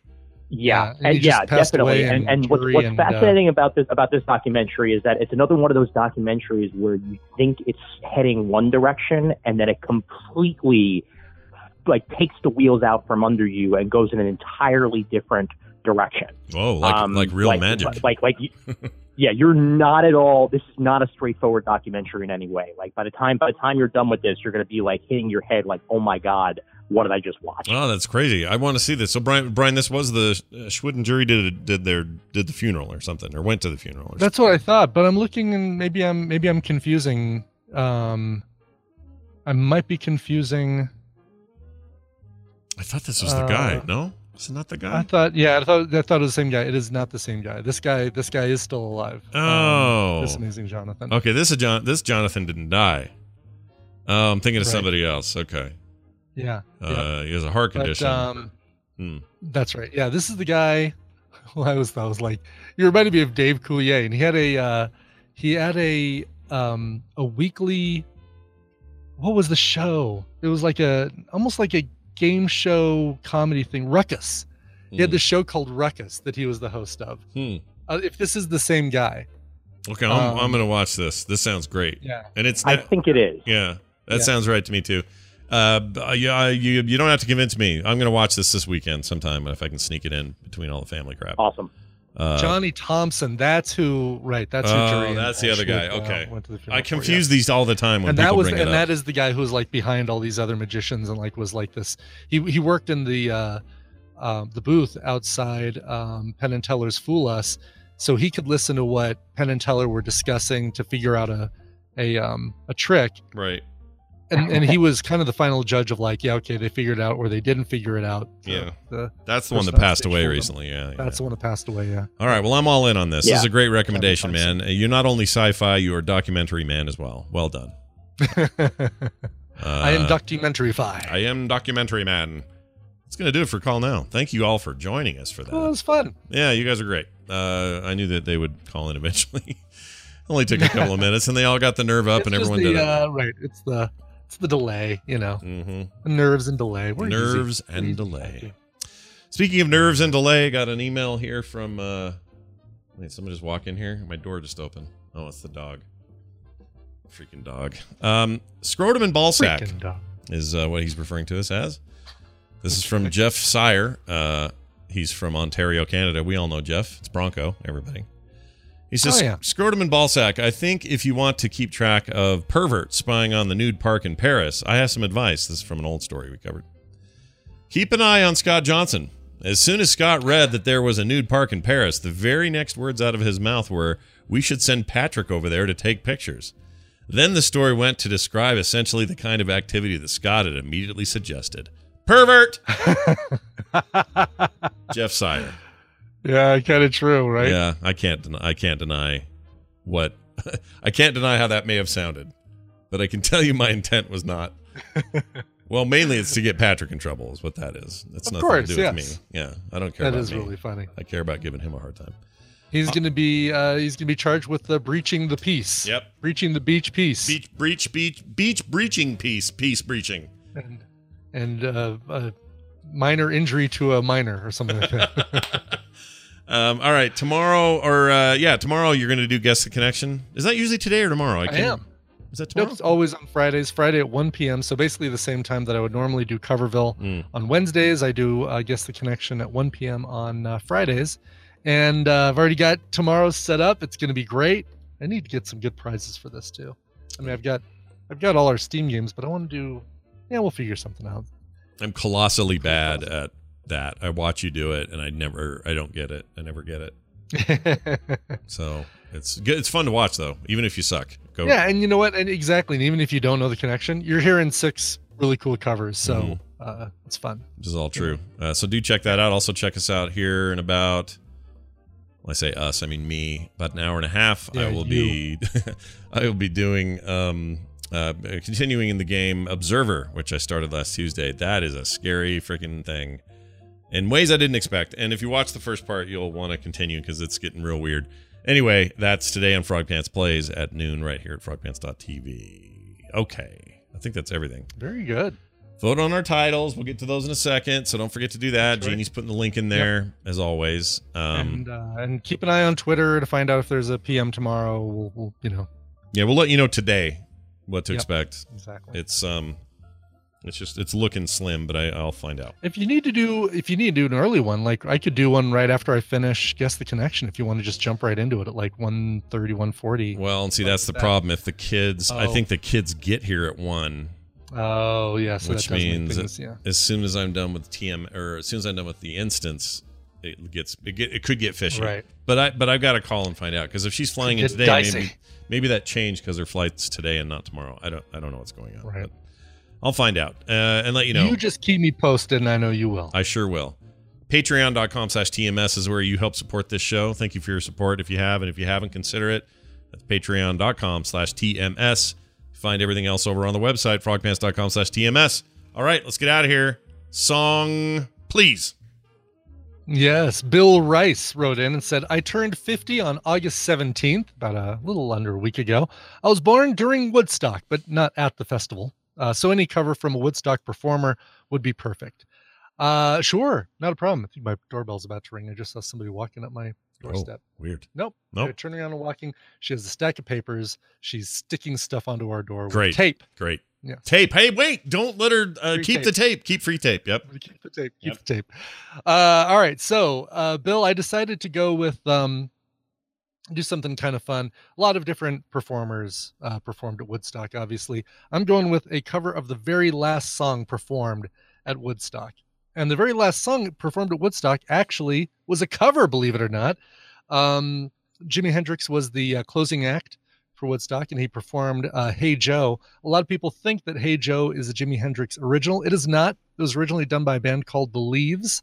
Yeah,
and
and yeah, definitely.
away
And, and what's, what's
and, uh,
fascinating about this about this documentary is that it's another one of those documentaries where you think it's heading one direction, and then it completely like takes the wheels out from under you and goes in an entirely different direction.
Oh, like
Um,
like real
like,
magic.
Like like you- yeah, you're not at all. This is not a straightforward documentary in any way. Like by the time by the time you're done with this, you're going to be like hitting your head like, oh my god, what did I just watch?
Oh, that's crazy! I want to see this. So, Brian, Brian, this was the uh, Schwitten jury did did their did the funeral or something, or went to the funeral. Or
That's what I thought, but I'm looking and maybe I'm maybe I'm confusing. Um, I might be confusing.
I thought this was the guy.
Uh,
No, is it not the guy.
I thought, yeah, I thought I thought it was the same guy. It is not the same guy. This guy, this guy is still alive. Um,
Oh,
this amazing Jonathan.
Okay, this is John. This Jonathan didn't die. Oh, I'm thinking of
Right.
somebody else. Okay.
Yeah,
Uh, he has a heart
But,
condition.
um,
Hmm.
That's right. Yeah, this is the guy. Well, I was, I was like, you reminded me of Dave Coulier, and he had a, uh, he had a, um, a weekly. What was the show? It was like a, almost like a game show comedy thing. Ruckus. He had
Hmm.
this show called Ruckus that he was the host of.
Hmm.
Uh, if this is the same guy,
Okay, I'm, I'm
um,
going to watch this. This sounds great.
Yeah.
and it's.
I think it is.
Yeah, that
Yeah.
sounds right to me too. Uh, yeah, you you don't have to convince me. I'm going to watch this this weekend sometime if I can sneak it in between all the family crap.
Awesome.
Uh,
Johnny Thompson. That's who. Right. That's who.
oh,
Jerry
that's the other
Ashley,
guy.
uh,
Okay,
went to the
I
funeral for,
confuse
yeah.
these all the time when
and
people
that was
bring
and
it
that is the guy who's like behind all these other magicians and like was like this he he worked in the uh um the booth outside um penn and teller's fool us so he could listen to what penn and teller were discussing to figure out a a um a trick
right.
And and he was kind of the final judge of like yeah okay they figured it out or they didn't figure it out So
Yeah.
the
That's the one that passed away recently. Yeah, yeah.
that's the one that passed away yeah
All right. Well, I'm all in on this. This is a great recommendation, man. You're not only sci-fi, you are a documentary man as well. Well done.
i am
Uh,
documentary fi
I am documentary man. That's gonna do it for call now. Thank you all for joining us for that.
oh, it was fun
Yeah, you guys are great. Uh, I knew that they would call in eventually. Only took a couple of minutes, and they all got the nerve up,
It's
and
just
everyone
the,
did it.
uh, right it's the it's the delay you know
mm-hmm.
nerves and delay We're
nerves
We're
and
easy.
delay. Speaking of nerves and delay, got an email here from. Uh, wait, someone just walk in here. My door just opened. Oh, it's the dog. Freaking dog. Um, scrotum and ball sack is uh, what he's referring to us as. This is from Jeff Sire. Uh, he's from Ontario, Canada. We all know Jeff. It's Bronco. Everybody. He says,
Oh, yeah.
Scrotum and ballsack. I think if you want to keep track of perverts spying on the nude park in Paris, I have some advice. This is from an old story we covered. Keep an eye on Scott Johnson. As soon as Scott read that there was a nude park in Paris, the very next words out of his mouth were, We should send Patrick over there to take pictures. Then the story went to describe essentially the kind of activity that Scott had immediately suggested. Pervert! Jeff Sire.
Yeah kind of true right
Yeah, I can't. Den- I can't deny what. I can't deny how that may have sounded, but I can tell you my intent was not. well, mainly it's to get Patrick in trouble, is what that is. That's nothing
course,
to do with me. Yeah, I don't care.
That
about
is
me.
really funny.
I care about giving him a hard time.
He's going to be uh, he's to be charged with uh, breaching the peace.
Yep.
Breaching the beach peace.
Beach breach beach beach breaching peace peace breaching.
And, and uh, a minor injury to a minor or something like that.
Um, all right, tomorrow or uh, yeah, tomorrow you're going to do guess the connection. Is that usually today or tomorrow?
I
can't-
am.
Is that tomorrow?
Nope, it's always on Fridays. Friday at 1 p.m. So basically the same time that I would normally do Coverville.
Mm.
On Wednesdays, I do uh, Guess the Connection at 1 p.m. on uh, Fridays. And uh, I've already got tomorrow's set up. It's going to be great. I need to get some good prizes for this too. I mean, I've got I've got all our Steam games, but I want to do. Yeah, we'll figure something out.
I'm colossally bad at that. I watch you do it, and I never, I don't get it. I never get it. so it's good. It's fun to watch, though, even if you suck. Go.
Yeah, and you know what? And exactly. And even if you don't know the connection, you're hearing six really cool covers. So
Mhm.
uh, it's fun.
This is all true. Uh, so do check that out. Also check us out here in about. When I say us, I mean me. About an hour and a half, I
Yeah,
will be, I will be doing, um, uh, continuing in the game Observer, which I started last Tuesday. That is a scary freaking thing, in ways I didn't expect. And if you watch the first part, you'll want to continue because it's getting real weird. Anyway, that's today on Frog Pants Plays at noon right here at frogpants.tv. Okay, I think that's everything.
Very good.
Vote on our titles. We'll get to those in a second, so don't forget to do that. Jeannie's putting the link in there as always. Um,
and uh, and keep an eye on Twitter to find out if there's a PM tomorrow. We'll, we'll you know.
yeah, we'll let you know today what to
Yep,
expect.
exactly.
It's um, it's just it's looking slim, but I, I'll find out.
If you need to do if you need to do an early one, like I could do one right after I finish guess the connection. If you want to just jump right into it at like 130, 140.
Well, and see that's the problem. If the kids, I
Oh.
think the kids get here at one,
Oh yeah, so
which
that does make
means
things, yeah.
as soon as I'm done with TM or as soon as I'm done with the instance, it gets it, get, it could get fishy.
Right.
But I but I've got to call and find out because if she's flying in today,
dicey.
maybe maybe that changed because her flight's today and not tomorrow. I don't I don't know what's going on.
Right.
But I'll find out uh, and let you know.
You just keep me posted, and I know you will.
I sure will. Patreon.com slash TMS is where you help support this show. Thank you for your support if you have, and if you haven't, consider it. That's patreon.com slash TMS. Find everything else over on the website, frogpants.com slash TMS. All right, let's get out of here. Song, please.
Yes, Bill Rice wrote in and said, I turned 50 on August 17th, about a little under a week ago. I was born during Woodstock, but not at the festival. Uh, so any cover from a Woodstock performer would be perfect. Uh, sure, not a problem. I think my doorbell's about to ring. I just saw somebody walking up my doorstep.
Oh, weird.
Nope.
Nope.
They're turning around and walking. She has a stack of papers. She's sticking stuff onto our door
Great.
with tape.
Great.
Yes.
Tape. Hey, wait! Don't let her uh, keep the
tape.
tape. Keep free tape. Yep.
Keep the tape. Keep the tape. Uh, all right. So, uh, Bill, I decided to go with um, do something kind of fun. A lot of different performers uh, performed at Woodstock. Obviously, I'm going with a cover of the very last song performed at Woodstock, and the very last song performed at Woodstock actually was a cover. Believe it or not, um, Jimi Hendrix was the uh, closing act for Woodstock, and he performed uh, "Hey Joe." A lot of people think that "Hey Joe" is a Jimi Hendrix original. It is not. It was originally done by a band called The Leaves.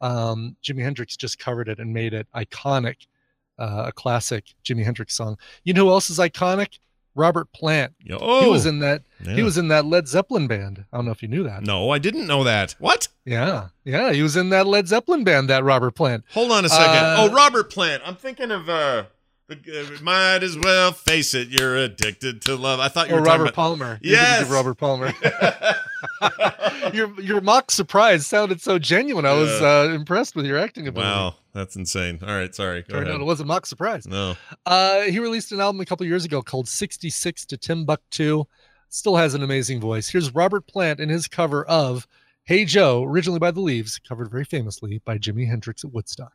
Um, Jimi Hendrix just covered it and made it iconic, uh, a classic Jimi Hendrix song. You know who else is iconic? Robert Plant.
Oh,
he was in that.
yeah.
He was in that Led Zeppelin band. I don't know if you knew that.
No, I didn't know that. What?
Yeah, yeah, he was in that Led Zeppelin band. That Robert Plant.
Hold on a second.
Uh,
oh, Robert Plant. I'm thinking of uh, uh, might as well face it. You're addicted to love. I thought you were talking
Robert
about
Palmer.
Yes,
Robert Palmer. your your mock surprise sounded so genuine. I was uh, impressed with your acting ability.
Wow, that's insane. All right, sorry. Go
Turned out it wasn't mock surprise.
No.
Uh, he released an album a couple years ago called 66 to Timbuktu. Still has an amazing voice. Here's Robert Plant in his cover of Hey Joe, originally by The Leaves, covered very famously by Jimi Hendrix at Woodstock.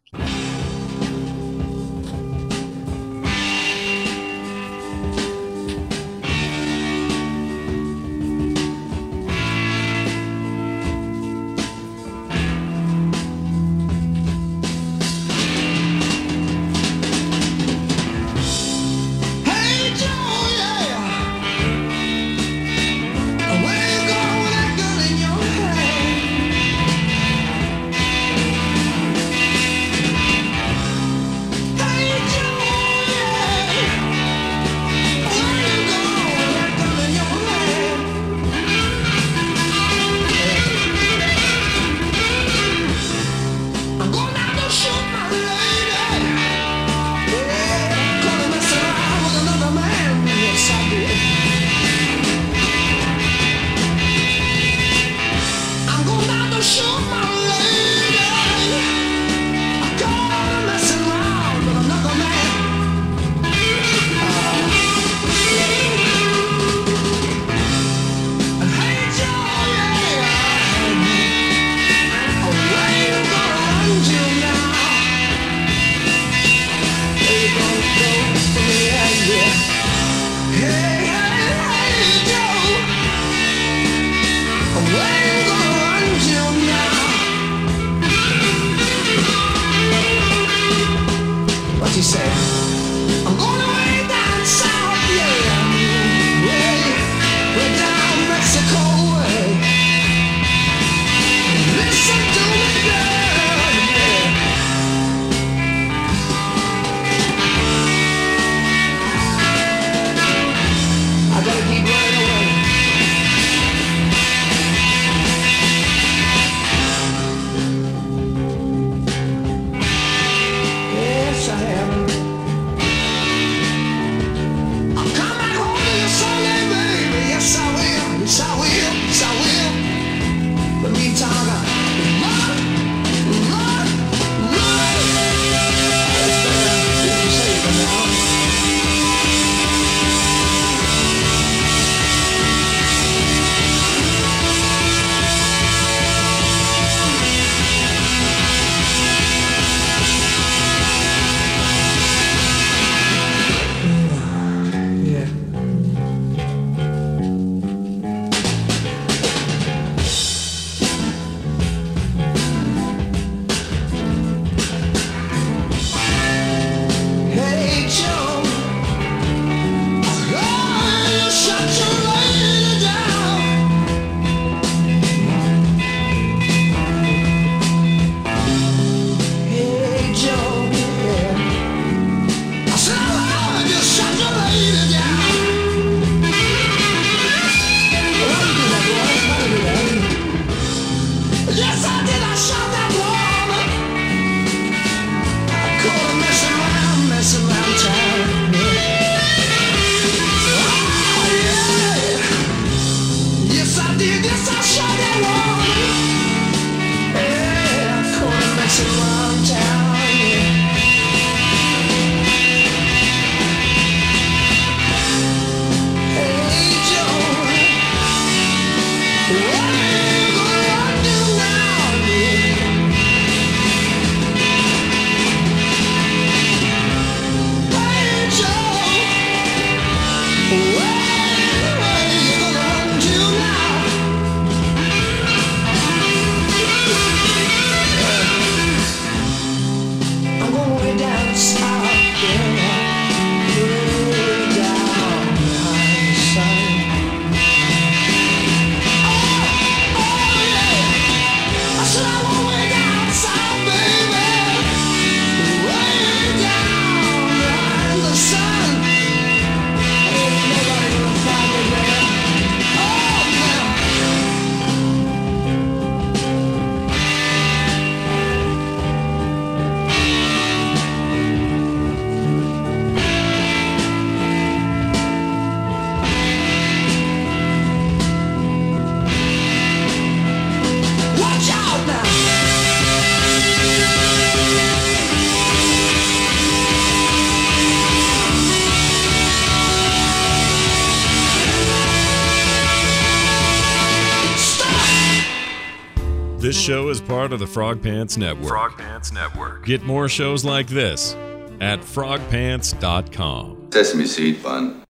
Of the Frog Pants Network.
Frog Pants Network.
Get more shows like this at frogpants.com.
Sesame seed bun.